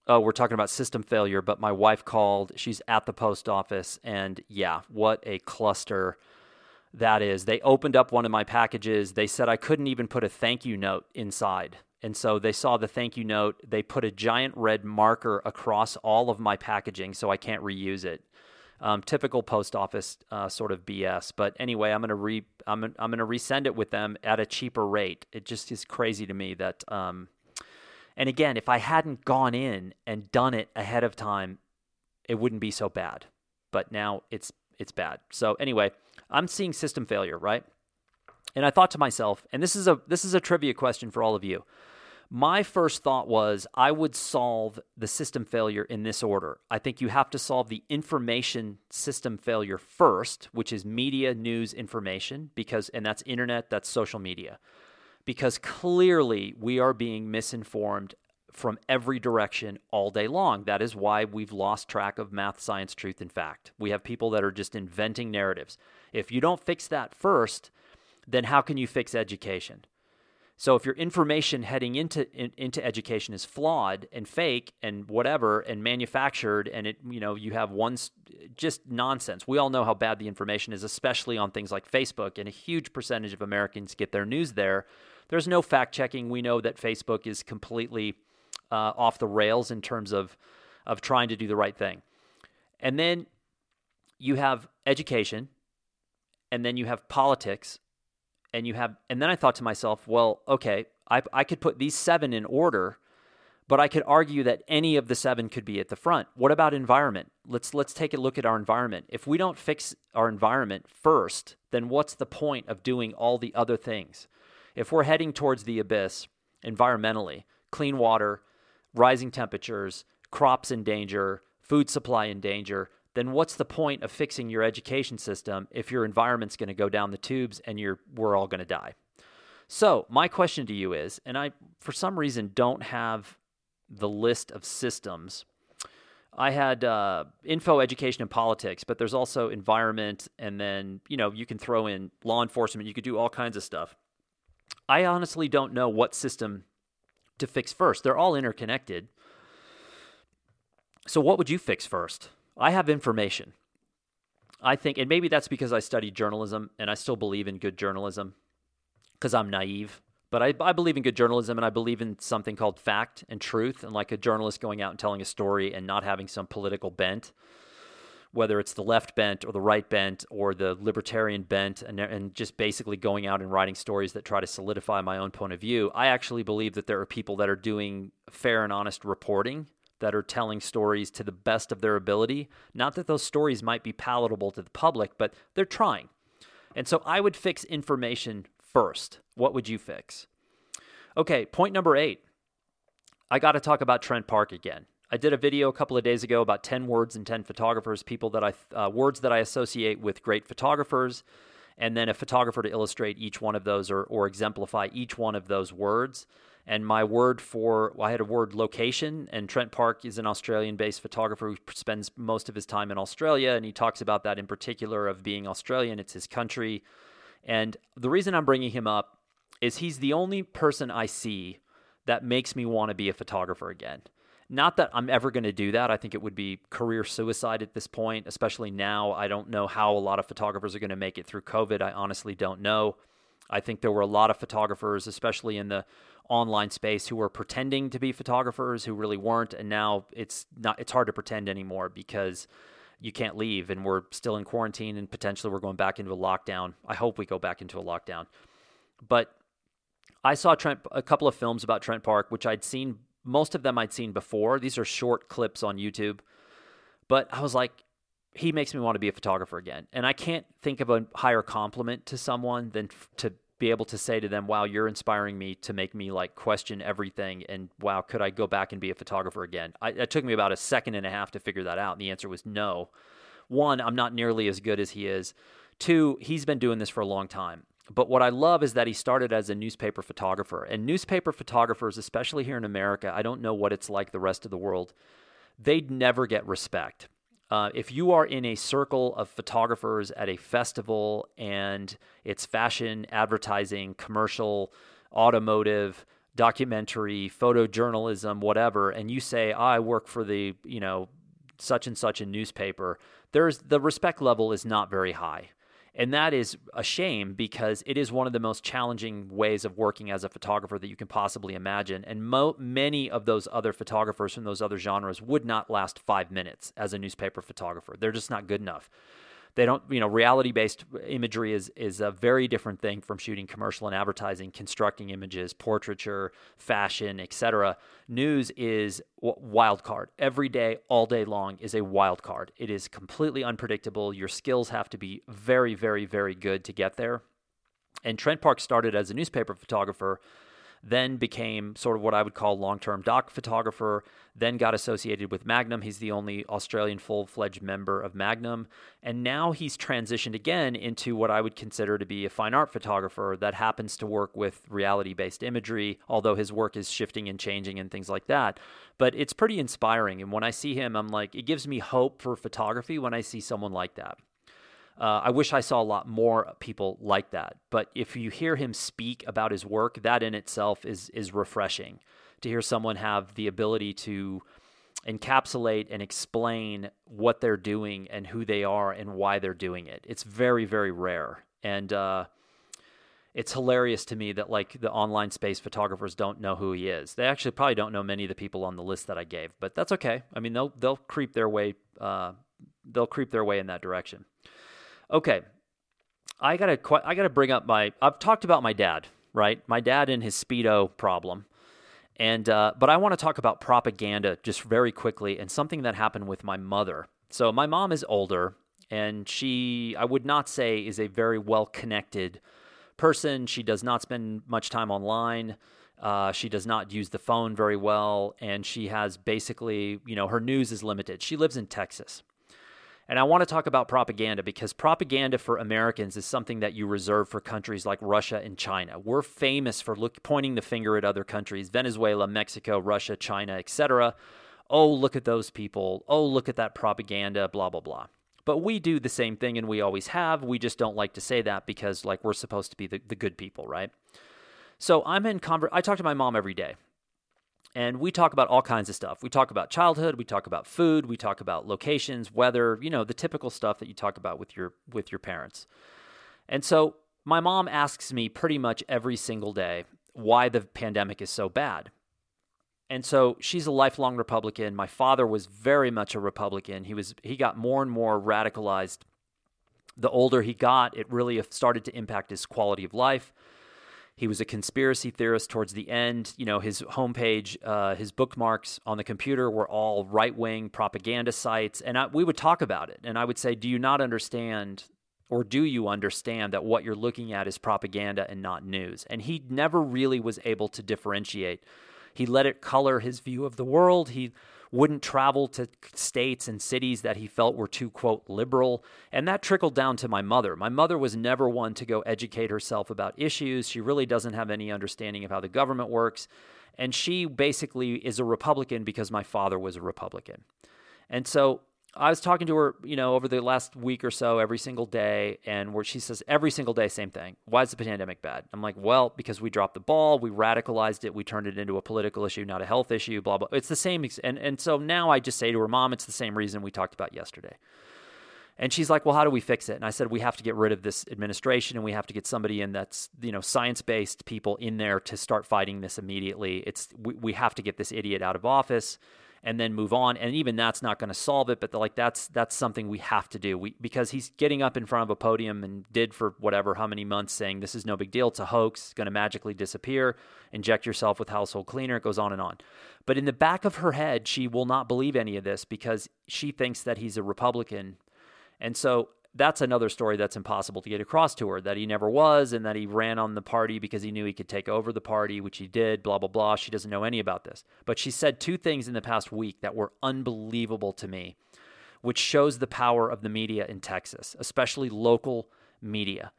oh, we're talking about system failure, but my wife called. She's at the post office, and yeah, what a cluster that is. They opened up one of my packages. They said I couldn't even put a thank you note inside. And so they saw the thank you note. They put a giant red marker across all of my packaging so I can't reuse it. Um, typical post office uh, sort of BS. But anyway, I'm gonna re I'm I'm gonna resend it with them at a cheaper rate. It just is crazy to me that. Um, and again, if I hadn't gone in and done it ahead of time, it wouldn't be so bad. But now it's it's bad. So anyway, I'm seeing system failure, right? And I thought to myself, and this is a this is a trivia question for all of you my first thought was I would solve the system failure in this order. I think you have to solve the information system failure first, which is media, news, information, because, and that's internet, that's social media. Because clearly we are being misinformed from every direction all day long. That is why we've lost track of math, science, truth, and fact. We have people that are just inventing narratives. If you don't fix that first, then how can you fix education? So if your information heading into in, into education is flawed and fake and whatever and manufactured and it you know you have one just nonsense. We all know how bad the information is especially on things like Facebook and a huge percentage of Americans get their news there. There's no fact checking. We know that Facebook is completely uh, off the rails in terms of of trying to do the right thing. And then you have education and then you have politics and you have and then I thought to myself, well, okay, I I could put these seven in order, but I could argue that any of the seven could be at the front. What about environment? Let's let's take a look at our environment. If we don't fix our environment first, then what's the point of doing all the other things? If we're heading towards the abyss environmentally, clean water, rising temperatures, crops in danger, food supply in danger, then what's the point of fixing your education system if your environment's going to go down the tubes and you're we're all going to die? So, my question to you is, and I for some reason don't have the list of systems. I had uh, info, education, and politics, but there's also environment, and then you know you can throw in law enforcement. You could do all kinds of stuff. I honestly don't know what system to fix first. They're all interconnected. So, what would you fix first? I have information. I think, and maybe that's because I studied journalism and I still believe in good journalism because I'm naive. But I, I believe in good journalism and I believe in something called fact and truth and like a journalist going out and telling a story and not having some political bent, whether it's the left bent or the right bent or the libertarian bent, and, and just basically going out and writing stories that try to solidify my own point of view. I actually believe that there are people that are doing fair and honest reporting that are telling stories to the best of their ability. Not that those stories might be palatable to the public, but they're trying. And so I would fix information first. What would you fix? Okay, point number eight. I got to talk about Trent Parke again. I did a video a couple of days ago about 10 words and 10 photographers, people that I, uh, words that I associate with great photographers, and then a photographer to illustrate each one of those or, or exemplify each one of those words. And my word for, well, I had a word location, and Trent Parke is an Australian based photographer who spends most of his time in Australia. And he talks about that in particular of being Australian, it's his country. And the reason I'm bringing him up is he's the only person I see that makes me want to be a photographer again. Not that I'm ever going to do that. I think it would be career suicide at this point, especially now. I don't know how a lot of photographers are going to make it through COVID. I honestly don't know. I think there were a lot of photographers, especially in the online space who were pretending to be photographers who really weren't and now it's not it's hard to pretend anymore because you can't leave and we're still in quarantine and potentially we're going back into a lockdown. I hope we go back into a lockdown. But I saw Trent a couple of films about Trent Parke which I'd seen most of them I'd seen before. These are short clips on YouTube. But I was like he makes me want to be a photographer again. And I can't think of a higher compliment to someone than to be able to say to them, wow, you're inspiring me to make me like question everything. And wow, could I go back and be a photographer again? I, it took me about a second and a half to figure that out. And the answer was no. One, I'm not nearly as good as he is. Two, he's been doing this for a long time. But what I love is that he started as a newspaper photographer. And newspaper photographers, especially here in America, I don't know what it's like the rest of the world, they'd never get respect. Uh, if you are in a circle of photographers at a festival and it's fashion, advertising, commercial, automotive, documentary, photojournalism, whatever, and you say, oh, I work for the, you know, such and such a newspaper, there's the respect level is not very high. And that is a shame because it is one of the most challenging ways of working as a photographer that you can possibly imagine. And mo- many of those other photographers from those other genres would not last five minutes as a newspaper photographer. They're just not good enough they don't you know reality based imagery is is a very different thing from shooting commercial and advertising constructing images portraiture fashion etc news is wild card. Every day all day long is a wild card. It is completely unpredictable. Your skills have to be very very very good to get there. And Trent Parke started as a newspaper photographer then became sort of what I would call long term doc photographer, then got associated with Magnum. He's the only Australian full fledged member of Magnum. And now he's transitioned again into what I would consider to be a fine art photographer that happens to work with reality based imagery, although his work is shifting and changing and things like that. But it's pretty inspiring. And when I see him, I'm like, it gives me hope for photography when I see someone like that. Uh, I wish I saw a lot more people like that. But if you hear him speak about his work, that in itself is is refreshing. To hear someone have the ability to encapsulate and explain what they're doing and who they are and why they're doing it. It's very very rare, and uh, it's hilarious to me that like the online space photographers don't know who he is. They actually probably don't know many of the people on the list that I gave, but that's okay. I mean, they'll they'll creep their way. Uh, they'll creep their way in that direction. Okay, I gotta I gotta bring up my. I've talked about my dad, right? My dad and his speedo problem, and uh, but I want to talk about propaganda just very quickly and something that happened with my mother. So my mom is older, and she I would not say is a very well connected person. She does not spend much time online. Uh, she does not use the phone very well, and she has basically, you know, her news is limited. She lives in Texas, and I want to talk about propaganda because propaganda for Americans is something that you reserve for countries like Russia and China. We're famous for look, pointing the finger at other countries, Venezuela, Mexico, Russia, China, etc. oh, look at those people. Oh, look at that propaganda, blah, blah, blah. But we do the same thing and we always have. We just don't like to say that because, like, we're supposed to be the, the good people, right? So I'm in conver- I talk to my mom every day. And we talk about all kinds of stuff. We talk about childhood, we talk about food, we talk about locations, weather, you know, the typical stuff that you talk about with your with your parents. And so my mom asks me pretty much every single day why the pandemic is so bad. And so she's a lifelong Republican. My father was very much a Republican. He was he got more and more radicalized. The older he got, it really started to impact his quality of life. He was a conspiracy theorist towards the end. You know, his homepage, uh, his bookmarks on the computer were all right wing propaganda sites. And I, we would talk about it. And I would say, Do you not understand, or do you understand that what you're looking at is propaganda and not news? And he never really was able to differentiate he let it color his view of the world. He wouldn't travel to states and cities that he felt were too, quote, liberal. And that trickled down to my mother. My mother was never one to go educate herself about issues. She really doesn't have any understanding of how the government works. And she basically is a Republican because my father was a Republican. And so I was talking to her, you know, over the last week or so, every single day, and where she says every single day, same thing. Why is the pandemic bad? I'm like, well, because we dropped the ball, we radicalized it, we turned it into a political issue, not a health issue, blah blah. It's the same, and and so now I just say to her, mom, it's the same reason we talked about yesterday. And she's like, well, how do we fix it? And I said, we have to get rid of this administration, and we have to get somebody in that's you know science based people in there to start fighting this immediately. It's we, we have to get this idiot out of office and then move on. And even that's not going to solve it, but like that's that's something we have to do. We because he's getting up in front of a podium and did for whatever how many months saying this is no big deal. It's a hoax. It's going to magically disappear. Inject yourself with household cleaner. It goes on and on. But in the back of her head, she will not believe any of this because she thinks that he's a Republican. And so that's another story that's impossible to get across to her that he never was and that he ran on the party because he knew he could take over the party, which he did, blah, blah, blah. She doesn't know any about this. But she said two things in the past week that were unbelievable to me, which shows the power of the media in Texas, especially local media.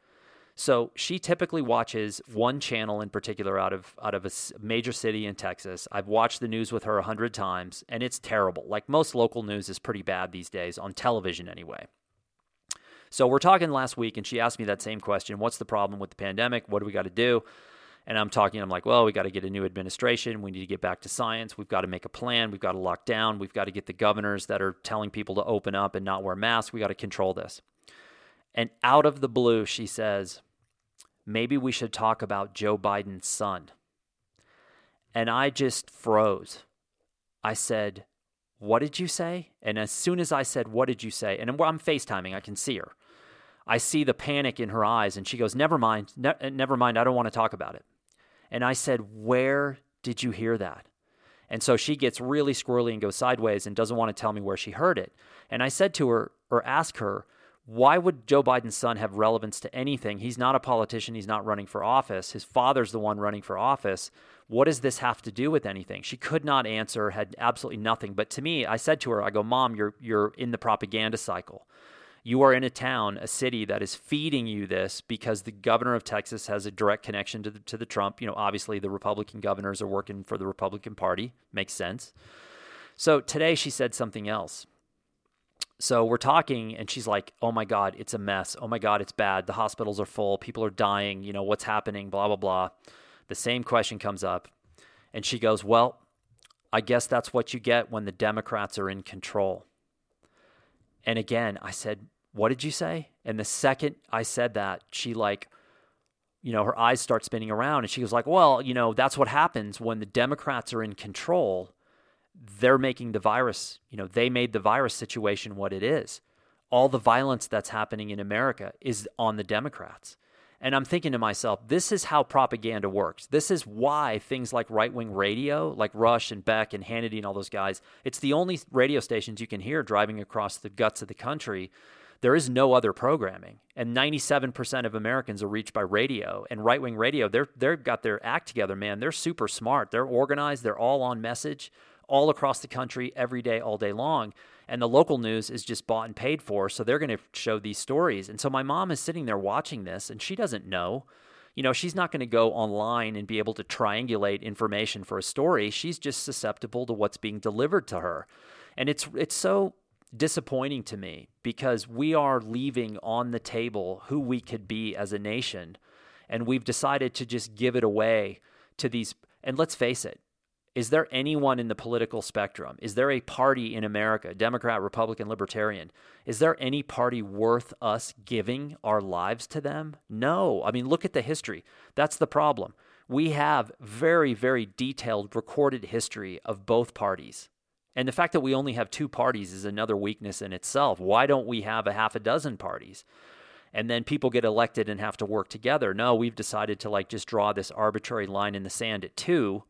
So she typically watches one channel in particular out of out of a major city in Texas. I've watched the news with her a hundred times, and it's terrible. Like most local news is pretty bad these days on television, anyway. So we're talking last week, and she asked me that same question What's the problem with the pandemic? What do we got to do? And I'm talking, I'm like, well, we got to get a new administration. We need to get back to science. We've got to make a plan. We've got to lock down. We've got to get the governors that are telling people to open up and not wear masks. We got to control this. And out of the blue, she says, maybe we should talk about Joe Biden's son. And I just froze. I said, What did you say? And as soon as I said, What did you say? And I'm FaceTiming, I can see her. I see the panic in her eyes, and she goes, Never mind, ne- never mind, I don't want to talk about it. And I said, Where did you hear that? And so she gets really squirrely and goes sideways and doesn't want to tell me where she heard it. And I said to her, or asked her, why would Joe Biden's son have relevance to anything? He's not a politician. He's not running for office. His father's the one running for office. What does this have to do with anything? She could not answer, had absolutely nothing. But to me, I said to her, I go, Mom, you're, you're in the propaganda cycle. You are in a town, a city that is feeding you this because the governor of Texas has a direct connection to the, to the Trump. You know, obviously the Republican governors are working for the Republican Party. Makes sense. So today she said something else. So we're talking, and she's like, "Oh my God, it's a mess. Oh my God, it's bad. The hospitals are full. People are dying. You know what's happening? Blah blah blah." The same question comes up, and she goes, "Well, I guess that's what you get when the Democrats are in control." And again, I said, What did you say? And the second I said that, she like, you know, her eyes start spinning around and she was like, Well, you know, that's what happens when the Democrats are in control. They're making the virus, you know, they made the virus situation what it is. All the violence that's happening in America is on the Democrats. And I'm thinking to myself, this is how propaganda works. This is why things like right wing radio, like Rush and Beck and Hannity and all those guys, it's the only radio stations you can hear driving across the guts of the country. There is no other programming. And 97% of Americans are reached by radio. And right wing radio, they're, they've got their act together, man. They're super smart. They're organized. They're all on message all across the country every day, all day long and the local news is just bought and paid for so they're going to show these stories and so my mom is sitting there watching this and she doesn't know you know, she's not going to go online and be able to triangulate information for a story. She's just susceptible to what's being delivered to her. And it's it's so disappointing to me because we are leaving on the table who we could be as a nation and we've decided to just give it away to these and let's face it is there anyone in the political spectrum? Is there a party in america democrat republican libertarian is there any party worth us giving our lives to them? No. I mean look at the history. That's the problem. We have very very detailed recorded history of both parties. And the fact that we only have two parties is another weakness in itself. Why don't we have a half a dozen parties? And then people get elected and have to work together. No, we've decided to like just draw this arbitrary line in the sand at two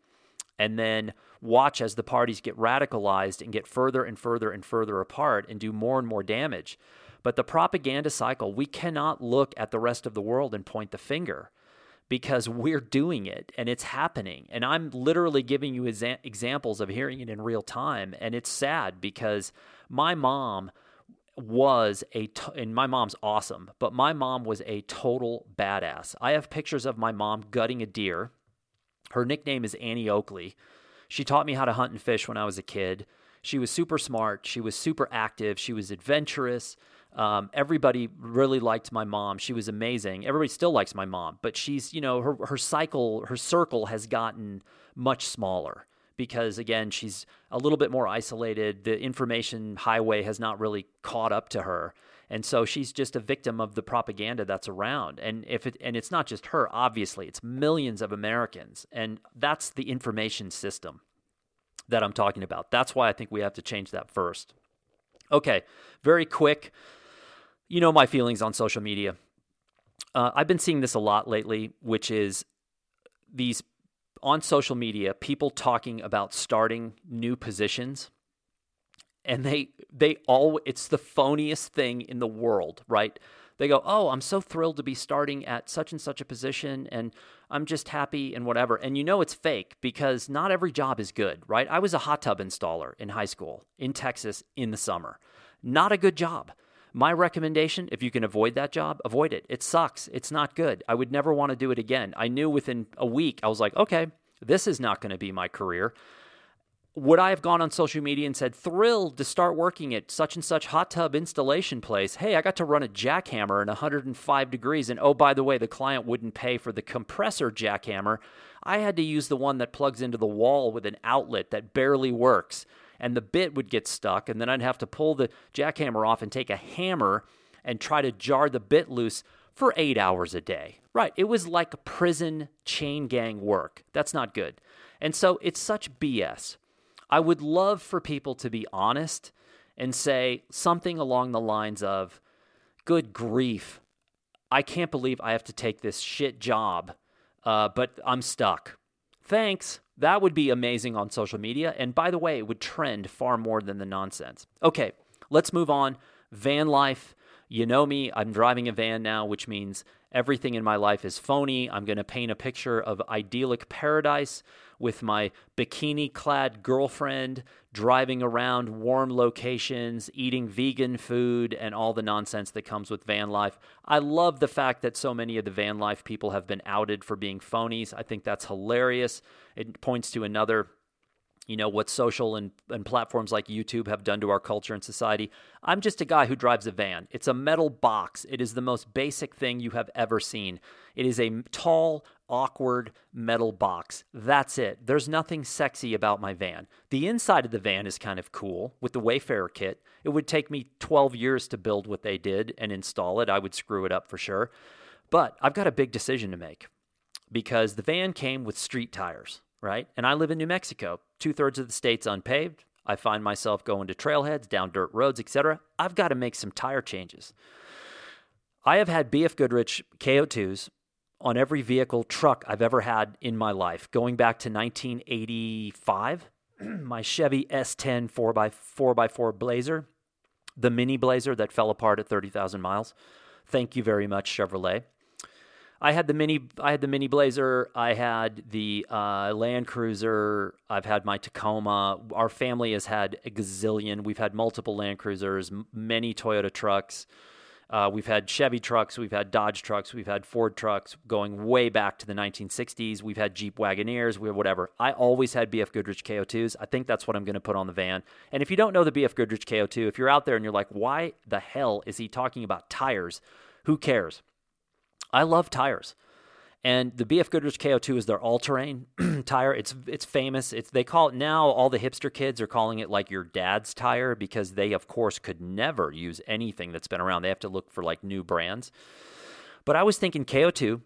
and then watch as the parties get radicalized and get further and further and further apart and do more and more damage. But the propaganda cycle, we cannot look at the rest of the world and point the finger because we're doing it and it's happening. And I'm literally giving you exa- examples of hearing it in real time. And it's sad because my mom was a t- and my mom's awesome, but my mom was a total badass. I have pictures of my mom gutting a deer. Her nickname is Annie Oakley. She taught me how to hunt and fish when I was a kid. She was super smart. She was super active. She was adventurous. Um, everybody really liked my mom. She was amazing. Everybody still likes my mom, but she's, you know, her, her cycle, her circle has gotten much smaller because, again, she's a little bit more isolated. The information highway has not really caught up to her. And so she's just a victim of the propaganda that's around. And if it, and it's not just her, obviously, it's millions of Americans. And that's the information system that I'm talking about. That's why I think we have to change that first. Okay, very quick you know my feelings on social media. Uh, I've been seeing this a lot lately, which is these on social media people talking about starting new positions and they they all it's the phoniest thing in the world right they go oh i'm so thrilled to be starting at such and such a position and i'm just happy and whatever and you know it's fake because not every job is good right i was a hot tub installer in high school in texas in the summer not a good job my recommendation, if you can avoid that job, avoid it. It sucks. It's not good. I would never want to do it again. I knew within a week, I was like, okay, this is not going to be my career. Would I have gone on social media and said, thrilled to start working at such and such hot tub installation place? Hey, I got to run a jackhammer in 105 degrees. And oh, by the way, the client wouldn't pay for the compressor jackhammer. I had to use the one that plugs into the wall with an outlet that barely works and the bit would get stuck, and then I'd have to pull the jackhammer off and take a hammer and try to jar the bit loose for eight hours a day. Right. It was like prison chain gang work. That's not good. And so it's such BS. I would love for people to be honest and say something along the lines of, Good grief, I can't believe I have to take this shit job, uh, but I'm stuck. Thanks. That would be amazing on social media. And by the way, it would trend far more than the nonsense. Okay, let's move on. Van life. You know me, I'm driving a van now, which means everything in my life is phony. I'm going to paint a picture of idyllic paradise with my bikini clad girlfriend driving around warm locations, eating vegan food, and all the nonsense that comes with van life. I love the fact that so many of the van life people have been outed for being phonies. I think that's hilarious. It points to another you know what social and, and platforms like youtube have done to our culture and society. I'm just a guy who drives a van. It's a metal box. It is the most basic thing you have ever seen. It is a tall awkward metal box. That's it. There's nothing sexy about my van. The inside of the van is kind of cool with the wayfarer kit. It would take me 12 years to build what they did and install it. I would screw it up for sure. But i've got a big decision to make because the van came with street tires right? And I live in New Mexico. Two thirds of the state's unpaved. I find myself going to trailheads, down dirt roads, etc. I've got to make some tire changes. I have had BF Goodrich KO2s on every vehicle truck I've ever had in my life, going back to 1985. *clears throat* my Chevy S10 4x, 4x4 Blazer, the mini Blazer that fell apart at 30,000 miles. Thank you very much, Chevrolet. I had the mini. I had the mini Blazer. I had the uh, Land Cruiser. I've had my Tacoma. Our family has had a gazillion. We've had multiple Land Cruisers, many Toyota trucks. Uh, we've had Chevy trucks, we've had Dodge trucks, we've had Ford trucks going way back to the 1960s. We've had Jeep Wagoneers, we whatever. I always had BF Goodrich KO2s. I think that's what I'm going to put on the van. And if you don't know the BF Goodrich KO2, if you're out there and you're like, why the hell is he talking about tires? Who cares? I love tires. And the BF Goodrich KO2 is their all-terrain *clears throat* tire. It's it's famous. It's they call it now. All the hipster kids are calling it like your dad's tire because they, of course, could never use anything that's been around. They have to look for like new brands. But I was thinking KO2,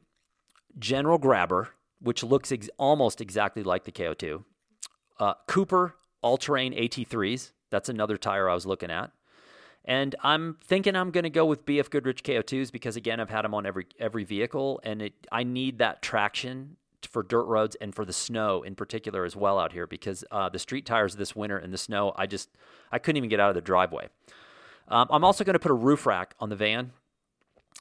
General Grabber, which looks ex- almost exactly like the KO2, uh, Cooper all-terrain AT3s. That's another tire I was looking at. And I'm thinking I'm going to go with BF Goodrich KO2s because again, I've had them on every every vehicle, and it I need that traction for dirt roads and for the snow in particular as well out here because uh, the street tires this winter in the snow, I just I couldn't even get out of the driveway. Um, I'm also going to put a roof rack on the van.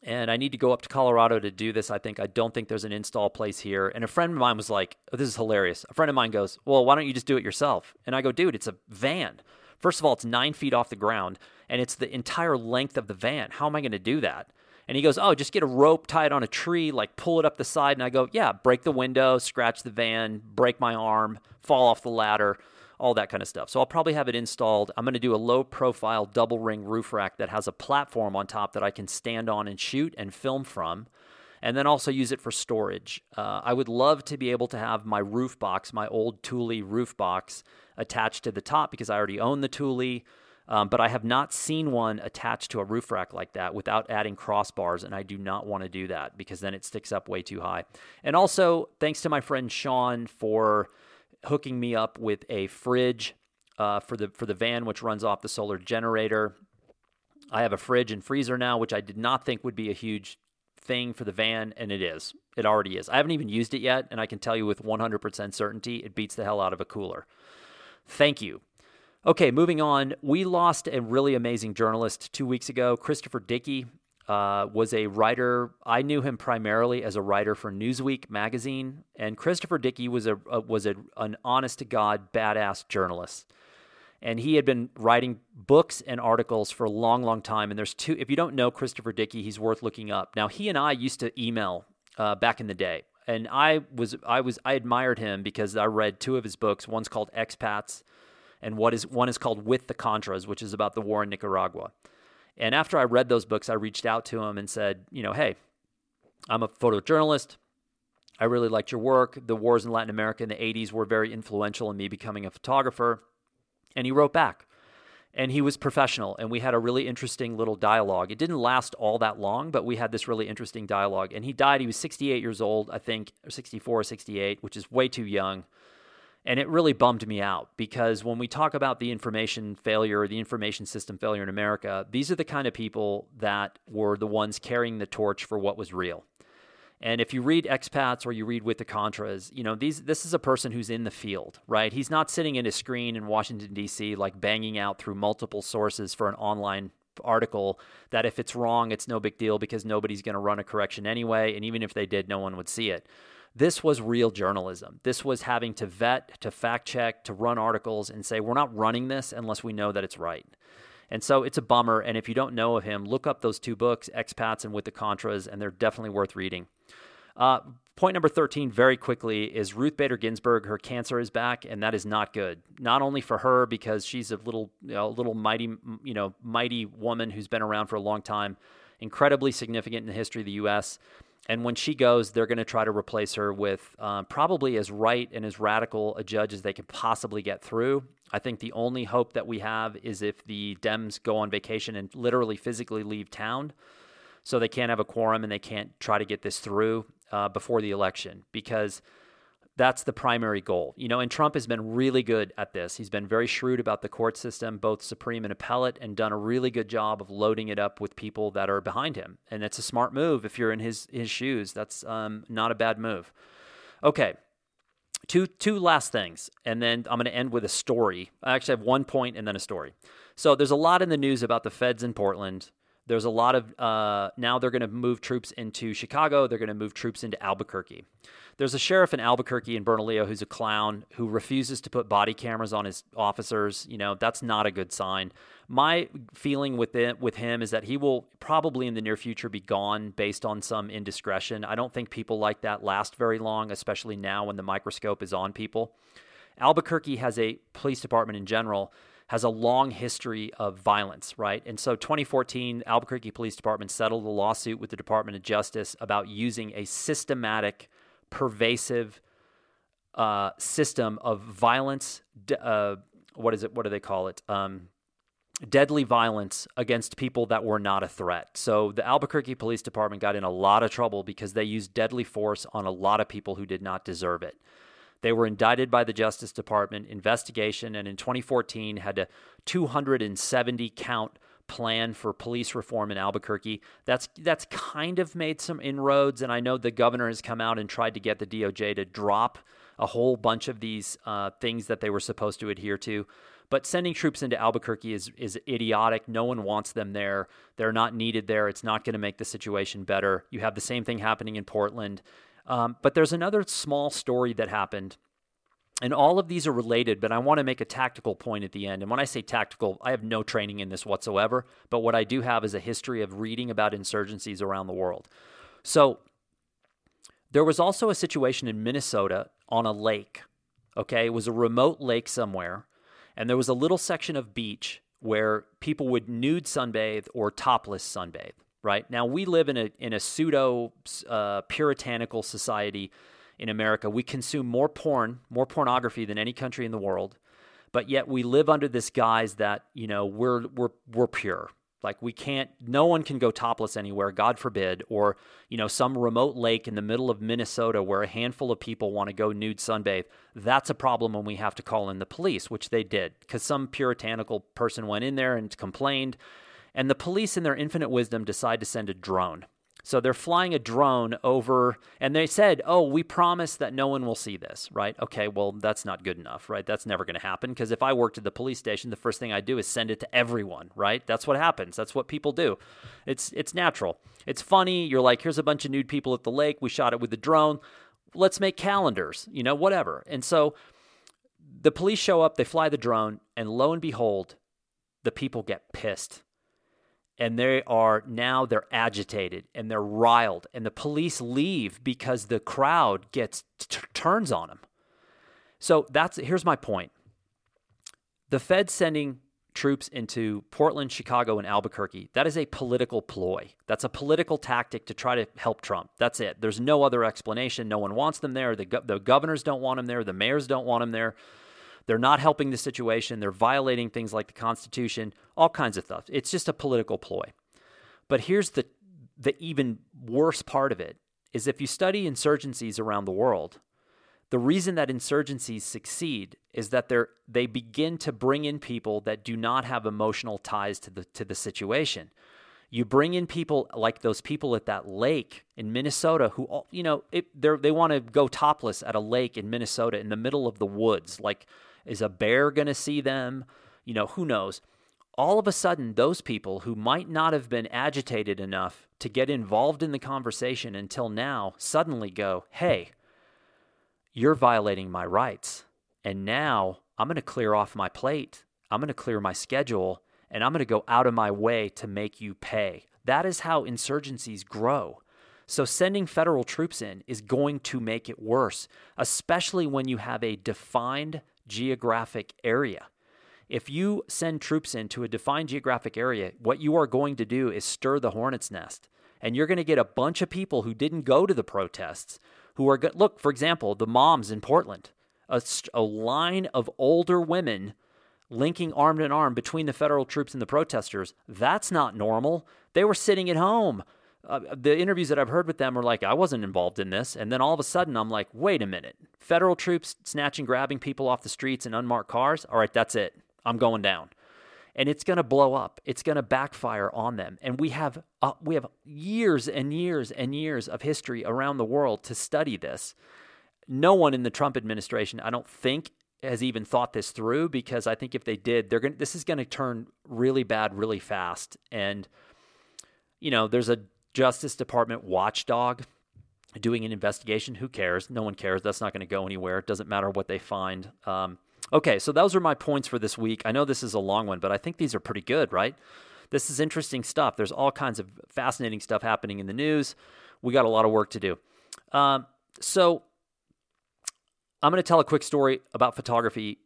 And I need to go up to Colorado to do this. I think I don't think there's an install place here. And a friend of mine was like, oh, "This is hilarious." A friend of mine goes, "Well, why don't you just do it yourself?" And I go, "Dude, it's a van. First of all, it's nine feet off the ground and it's the entire length of the van. How am I going to do that? And he goes, Oh, just get a rope, tie it on a tree, like pull it up the side. And I go, Yeah, break the window, scratch the van, break my arm, fall off the ladder, all that kind of stuff. So I'll probably have it installed. I'm going to do a low profile double ring roof rack that has a platform on top that I can stand on and shoot and film from. And then also use it for storage. Uh, I would love to be able to have my roof box, my old Thule roof box, attached to the top because I already own the Thule. Um, but I have not seen one attached to a roof rack like that without adding crossbars, and I do not want to do that because then it sticks up way too high. And also, thanks to my friend Sean for hooking me up with a fridge uh, for the for the van, which runs off the solar generator. I have a fridge and freezer now, which I did not think would be a huge thing for the van, and it is. It already is. I haven't even used it yet, and I can tell you with 100% certainty it beats the hell out of a cooler. Thank you Okay, moving on. We lost a really amazing journalist two weeks ago. Christopher Dickey uh, was a writer. I knew him primarily as a writer for Newsweek magazine, and Christopher Dickey was a, a was a, an honest to god badass journalist. And he had been writing books and articles for a long, long time. And there's two. If you don't know Christopher Dickey, he's worth looking up. Now he and I used to email uh, back in the day, and I was I was I admired him because I read two of his books. One's called Expats and what is one is called With the Contras, which is about the war in Nicaragua. And after I read those books, I reached out to him and said, you know, hey, I'm a photojournalist. I really liked your work. The wars in Latin America in the 80s were very influential in me becoming a photographer. And he wrote back. And he was professional, and we had a really interesting little dialogue. It didn't last all that long, but we had this really interesting dialogue. And he died, he was 68 years old, I think, or 64 or 68, which is way too young. And it really bummed me out because when we talk about the information failure or the information system failure in America, these are the kind of people that were the ones carrying the torch for what was real. And if you read expats or you read with the Contras, you know, these this is a person who's in the field, right? He's not sitting in a screen in Washington D.C. like banging out through multiple sources for an online article that if it's wrong, it's no big deal because nobody's going to run a correction anyway, and even if they did, no one would see it. This was real journalism. This was having to vet, to fact check, to run articles and say, we're not running this unless we know that it's right. And so it's a bummer. And if you don't know of him, look up those two books, Expats and With the Contras, and they're definitely worth reading. Uh, point number 13, very quickly, is Ruth Bader Ginsburg. Her cancer is back, and that is not good. Not only for her, because she's a little, you know, little mighty, you know, mighty woman who's been around for a long time, incredibly significant in the history of the U.S., and when she goes, they're going to try to replace her with uh, probably as right and as radical a judge as they can possibly get through. I think the only hope that we have is if the Dems go on vacation and literally physically leave town so they can't have a quorum and they can't try to get this through uh, before the election because that's the primary goal. You know, and Trump has been really good at this. He's been very shrewd about the court system, both Supreme and appellate, and done a really good job of loading it up with people that are behind him. And it's a smart move if you're in his his shoes. That's um, not a bad move. Okay, two two last things, and then I'm going to end with a story. I actually have one point and then a story. So there's a lot in the news about the feds in Portland. There's a lot of uh, now they're going to move troops into Chicago. They're going to move troops into Albuquerque. There's a sheriff in Albuquerque and Bernalillo who's a clown who refuses to put body cameras on his officers. You know that's not a good sign. My feeling with it with him is that he will probably in the near future be gone based on some indiscretion. I don't think people like that last very long, especially now when the microscope is on people. Albuquerque has a police department in general has a long history of violence, right? And so 2014, Albuquerque Police Department settled a lawsuit with the Department of Justice about using a systematic, pervasive uh, system of violence. Uh, what is it? What do they call it? Um, deadly violence against people that were not a threat. So the Albuquerque Police Department got in a lot of trouble because they used deadly force on a lot of people who did not deserve it. They were indicted by the Justice Department investigation and in 2014 had a 270 count plan for police reform in Albuquerque. That's that's kind of made some inroads, and I know the governor has come out and tried to get the DOJ to drop a whole bunch of these uh, things that they were supposed to adhere to. But sending troops into Albuquerque is is idiotic. No one wants them there. They're not needed there. It's not going to make the situation better. You have the same thing happening in Portland. Um, but there's another small story that happened. And all of these are related, but I want to make a tactical point at the end. And when I say tactical, I have no training in this whatsoever. But what I do have is a history of reading about insurgencies around the world. So there was also a situation in Minnesota on a lake. Okay, it was a remote lake somewhere, and there was a little section of beach where people would nude sunbathe or topless sunbathe right? Now we live in a in a pseudo uh, puritanical society in America. We consume more porn, more pornography than any country in the world, but yet we live under this guise that you know we're we're we're pure. Like we can't, no one can go topless anywhere, God forbid, or you know some remote lake in the middle of Minnesota where a handful of people want to go nude sunbathe. That's a problem when we have to call in the police, which they did because some puritanical person went in there and complained and the police, in their infinite wisdom, decide to send a drone. So they're flying a drone over, and they said, Oh, we promise that no one will see this, right? Okay, well, that's not good enough, right? That's never going to happen because if I worked at the police station, the first thing I do is send it to everyone, right? That's what happens. That's what people do. It's, it's natural. It's funny. You're like, Here's a bunch of nude people at the lake. We shot it with the drone. Let's make calendars, you know, whatever. And so the police show up, they fly the drone, and lo and behold, the people get pissed and they are now they're agitated and they're riled and the police leave because the crowd gets t- turns on them so that's here's my point. The fed sending troops into portland chicago and albuquerque that is a political ploy. That's a political tactic to try to help trump. That's it. There's no other explanation. No one wants them there. The, go- the governors don't want them there. The mayors don't want them there they're not helping the situation. They're violating things like the Constitution, all kinds of stuff. It's just a political ploy. But here's the the even worse part of it is if you study insurgencies around the world, the reason that insurgencies succeed is that they they begin to bring in people that do not have emotional ties to the to the situation. You bring in people like those people at that lake in Minnesota who you know it, they want to go topless at a lake in Minnesota in the middle of the woods like is a bear going to see them? You know, who knows? All of a sudden, those people who might not have been agitated enough to get involved in the conversation until now suddenly go, hey, you're violating my rights. And now I'm going to clear off my plate. I'm going to clear my schedule and I'm going to go out of my way to make you pay. That is how insurgencies grow. So, sending federal troops in is going to make it worse, especially when you have a defined geographic area. If you send troops into a defined geographic area, what you are going to do is stir the hornet's nest. And you're going to get a bunch of people who didn't go to the protests who are good. Look, for example, the moms in Portland, a, a line of older women linking arm in arm between the federal troops and the protesters. That's not normal. They were sitting at home uh, the interviews that I've heard with them are like, I wasn't involved in this. And then all of a sudden, I'm like, wait a minute. Federal troops snatching, grabbing people off the streets in unmarked cars. All right, that's it. I'm going down. And it's going to blow up. It's going to backfire on them. And we have uh, we have years and years and years of history around the world to study this. No one in the Trump administration, I don't think, has even thought this through because I think if they did, they're going this is going to turn really bad really fast. And you know, there's a Justice Department watchdog doing an investigation. Who cares? No one cares. That's not going to go anywhere. It doesn't matter what they find. Um, okay, so those are my points for this week. I know this is a long one, but I think these are pretty good, right? This is interesting stuff. There's all kinds of fascinating stuff happening in the news. We got a lot of work to do. Um, so I'm going to tell a quick story about photography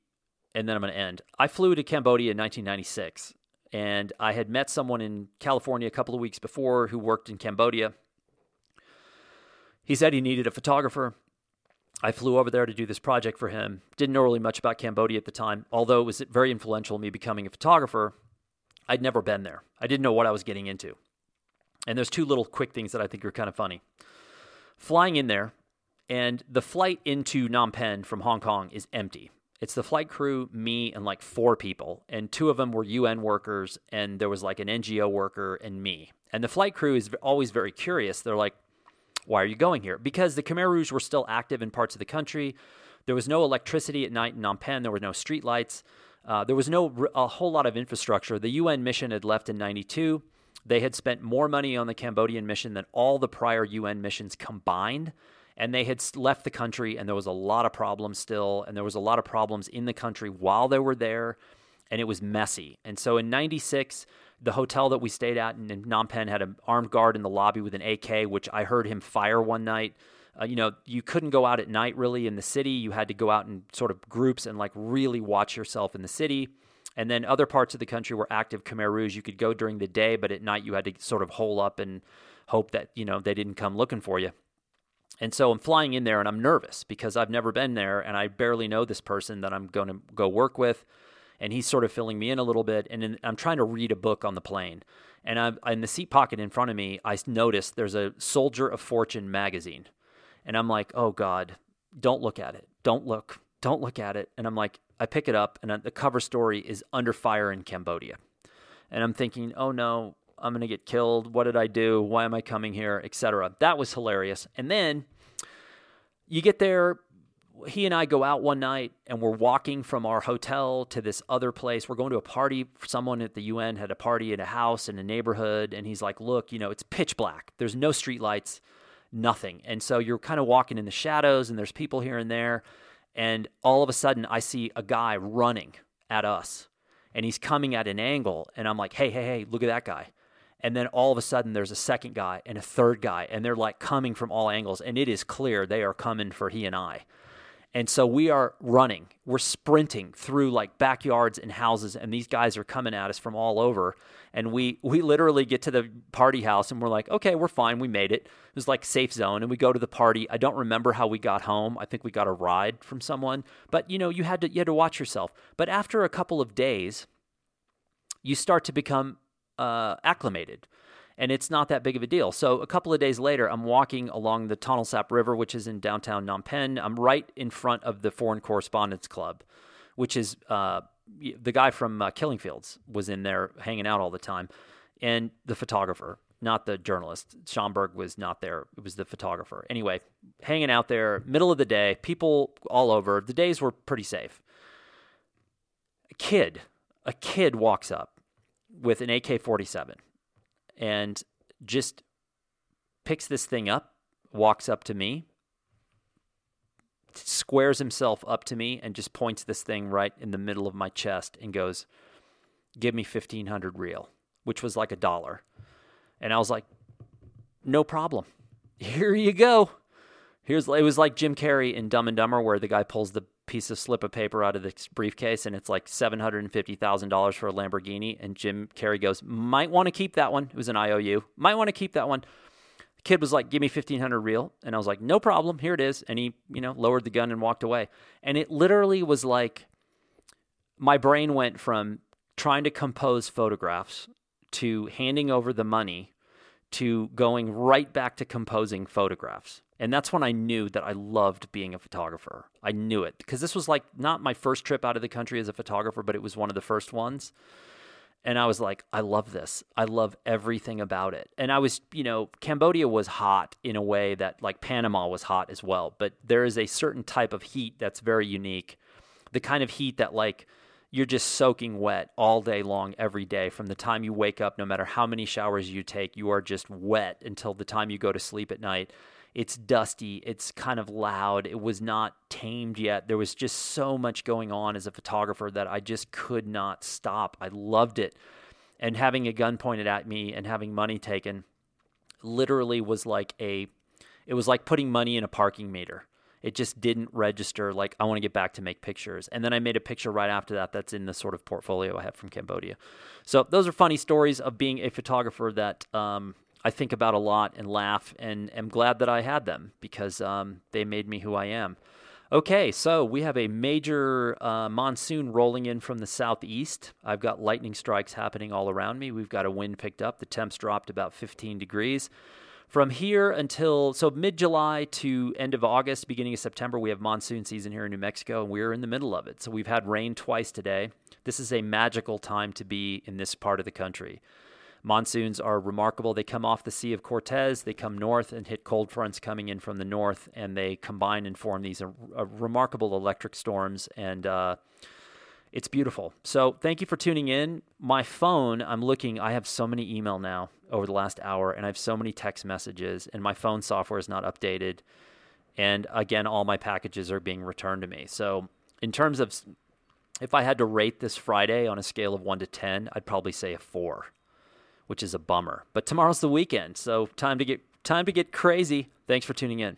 and then I'm going to end. I flew to Cambodia in 1996 and I had met someone in California a couple of weeks before who worked in Cambodia. He said he needed a photographer. I flew over there to do this project for him. Didn't know really much about Cambodia at the time, although it was very influential in me becoming a photographer. I'd never been there. I didn't know what I was getting into. And there's two little quick things that I think are kind of funny. Flying in there, and the flight into Phnom Penh from Hong Kong is empty. It's the flight crew, me, and like four people. And two of them were UN workers, and there was like an NGO worker and me. And the flight crew is always very curious. They're like, why are you going here? Because the Khmer Rouge were still active in parts of the country. There was no electricity at night in Phnom Penh. There were no street lights. Uh, there was no a whole lot of infrastructure. The UN mission had left in 92. They had spent more money on the Cambodian mission than all the prior UN missions combined. And they had left the country, and there was a lot of problems still. And there was a lot of problems in the country while they were there. And it was messy. And so in 96, the hotel that we stayed at in, Phnom Penh had an armed guard in the lobby with an AK, which I heard him fire one night. Uh, you know, you couldn't go out at night really in the city. You had to go out in sort of groups and like really watch yourself in the city. And then other parts of the country were active Khmer Rouge. You could go during the day, but at night you had to sort of hole up and hope that, you know, they didn't come looking for you. And so I'm flying in there and I'm nervous because I've never been there and I barely know this person that I'm going to go work with. And he's sort of filling me in a little bit. And then I'm trying to read a book on the plane. And I'm, in the seat pocket in front of me, I notice there's a Soldier of Fortune magazine. And I'm like, oh God, don't look at it. Don't look. Don't look at it. And I'm like, I pick it up, and uh, the cover story is Under Fire in Cambodia. And I'm thinking, oh no, I'm going to get killed. What did I do? Why am I coming here? Etc. That was hilarious. And then you get there. He and I go out one night and we're walking from our hotel to this other place. We're going to a party. Someone at the UN had a party in a house in a neighborhood. And he's like, Look, you know, it's pitch black. There's no streetlights, nothing. And so you're kind of walking in the shadows and there's people here and there. And all of a sudden, I see a guy running at us and he's coming at an angle. And I'm like, hey, hey, hey, look at that guy. And then all of a sudden, there's a second guy and a third guy, and they're like coming from all angles. And it is clear they are coming for he and I. And so we are running, we're sprinting through like backyards and houses, and these guys are coming at us from all over. And we we literally get to the party house and we're like, okay, we're fine, we made it. It was like safe zone, and we go to the party. I don't remember how we got home. I think we got a ride from someone, but you know, you had to you had to watch yourself. But after a couple of days, you start to become uh, acclimated and it's not that big of a deal. So a couple of days later, I'm walking along the Tonle Sap River, which is in downtown Phnom Penh. I'm right in front of the Foreign Correspondents Club, which is uh, the guy from uh, Killing Fields was in there hanging out all the time, and the photographer, not the journalist. Schanberg was not there. It was the photographer. Anyway, hanging out there, middle of the day, people all over. The days were pretty safe. A kid, a kid walks up with an AK 47 and just picks this thing up, walks up to me, squares himself up to me, and just points this thing right in the middle of my chest and goes, Give me 1500 riel, which was like a dollar. And I was like, No problem. *laughs* Here you go. Here's it was like Jim Carrey in Dumb and Dumber, where the guy pulls the piece of slip of paper out of the briefcase and it's like $750,000 for a Lamborghini. And Jim Carrey goes, Might want to keep that one. It was an IOU. Might want to keep that one. The kid was like, Give me 1500 riel. And I was like, No problem. Here it is. And he, you know, lowered the gun and walked away. And it literally was like my brain went from trying to compose photographs to handing over the money to going right back to composing photographs. And that's when I knew that I loved being a photographer. I knew it because this was like not my first trip out of the country as a photographer, but it was one of the first ones. And I was like, I love this. I love everything about it. And I was, you know, Cambodia was hot in a way that like Panama was hot as well. But there is a certain type of heat that's very unique. The kind of heat that like you're just soaking wet all day long, every day. From the time you wake up, no matter how many showers you take, you are just wet until the time you go to sleep at night. It's dusty. It's kind of loud. It was not tamed yet. There was just so much going on as a photographer that I just could not stop. I loved it. And having a gun pointed at me and having money taken literally was like a it was like putting money in a parking meter. It just didn't register like I want to get back to make pictures. And then I made a picture right after that that's in the sort of portfolio I have from Cambodia. So those are funny stories of being a photographer that um, I think about a lot and laugh and am glad that I had them because um, they made me who I am. Okay, so we have a major uh, monsoon rolling in from the southeast. I've got lightning strikes happening all around me. We've got a wind picked up. The temps dropped about 15 degrees. From here until so mid July to end of August, beginning of September, we have monsoon season here in New Mexico, and we're in the middle of it. So we've had rain twice today. This is a magical time to be in this part of the country. Monsoons are remarkable. They come off the Sea of Cortez, they come north and hit cold fronts coming in from the north, and they combine and form these uh, uh, remarkable electric storms. And uh, it's beautiful. So thank you for tuning in. My phone, I'm looking, I have so many email now over the last hour, and I have so many text messages, and my phone software is not updated. And again, all my packages are being returned to me. So, in terms of if I had to rate this Friday on a scale of one to 10, I'd probably say a four which is a bummer. But tomorrow's the weekend, so time to get time to get crazy. Thanks for tuning in.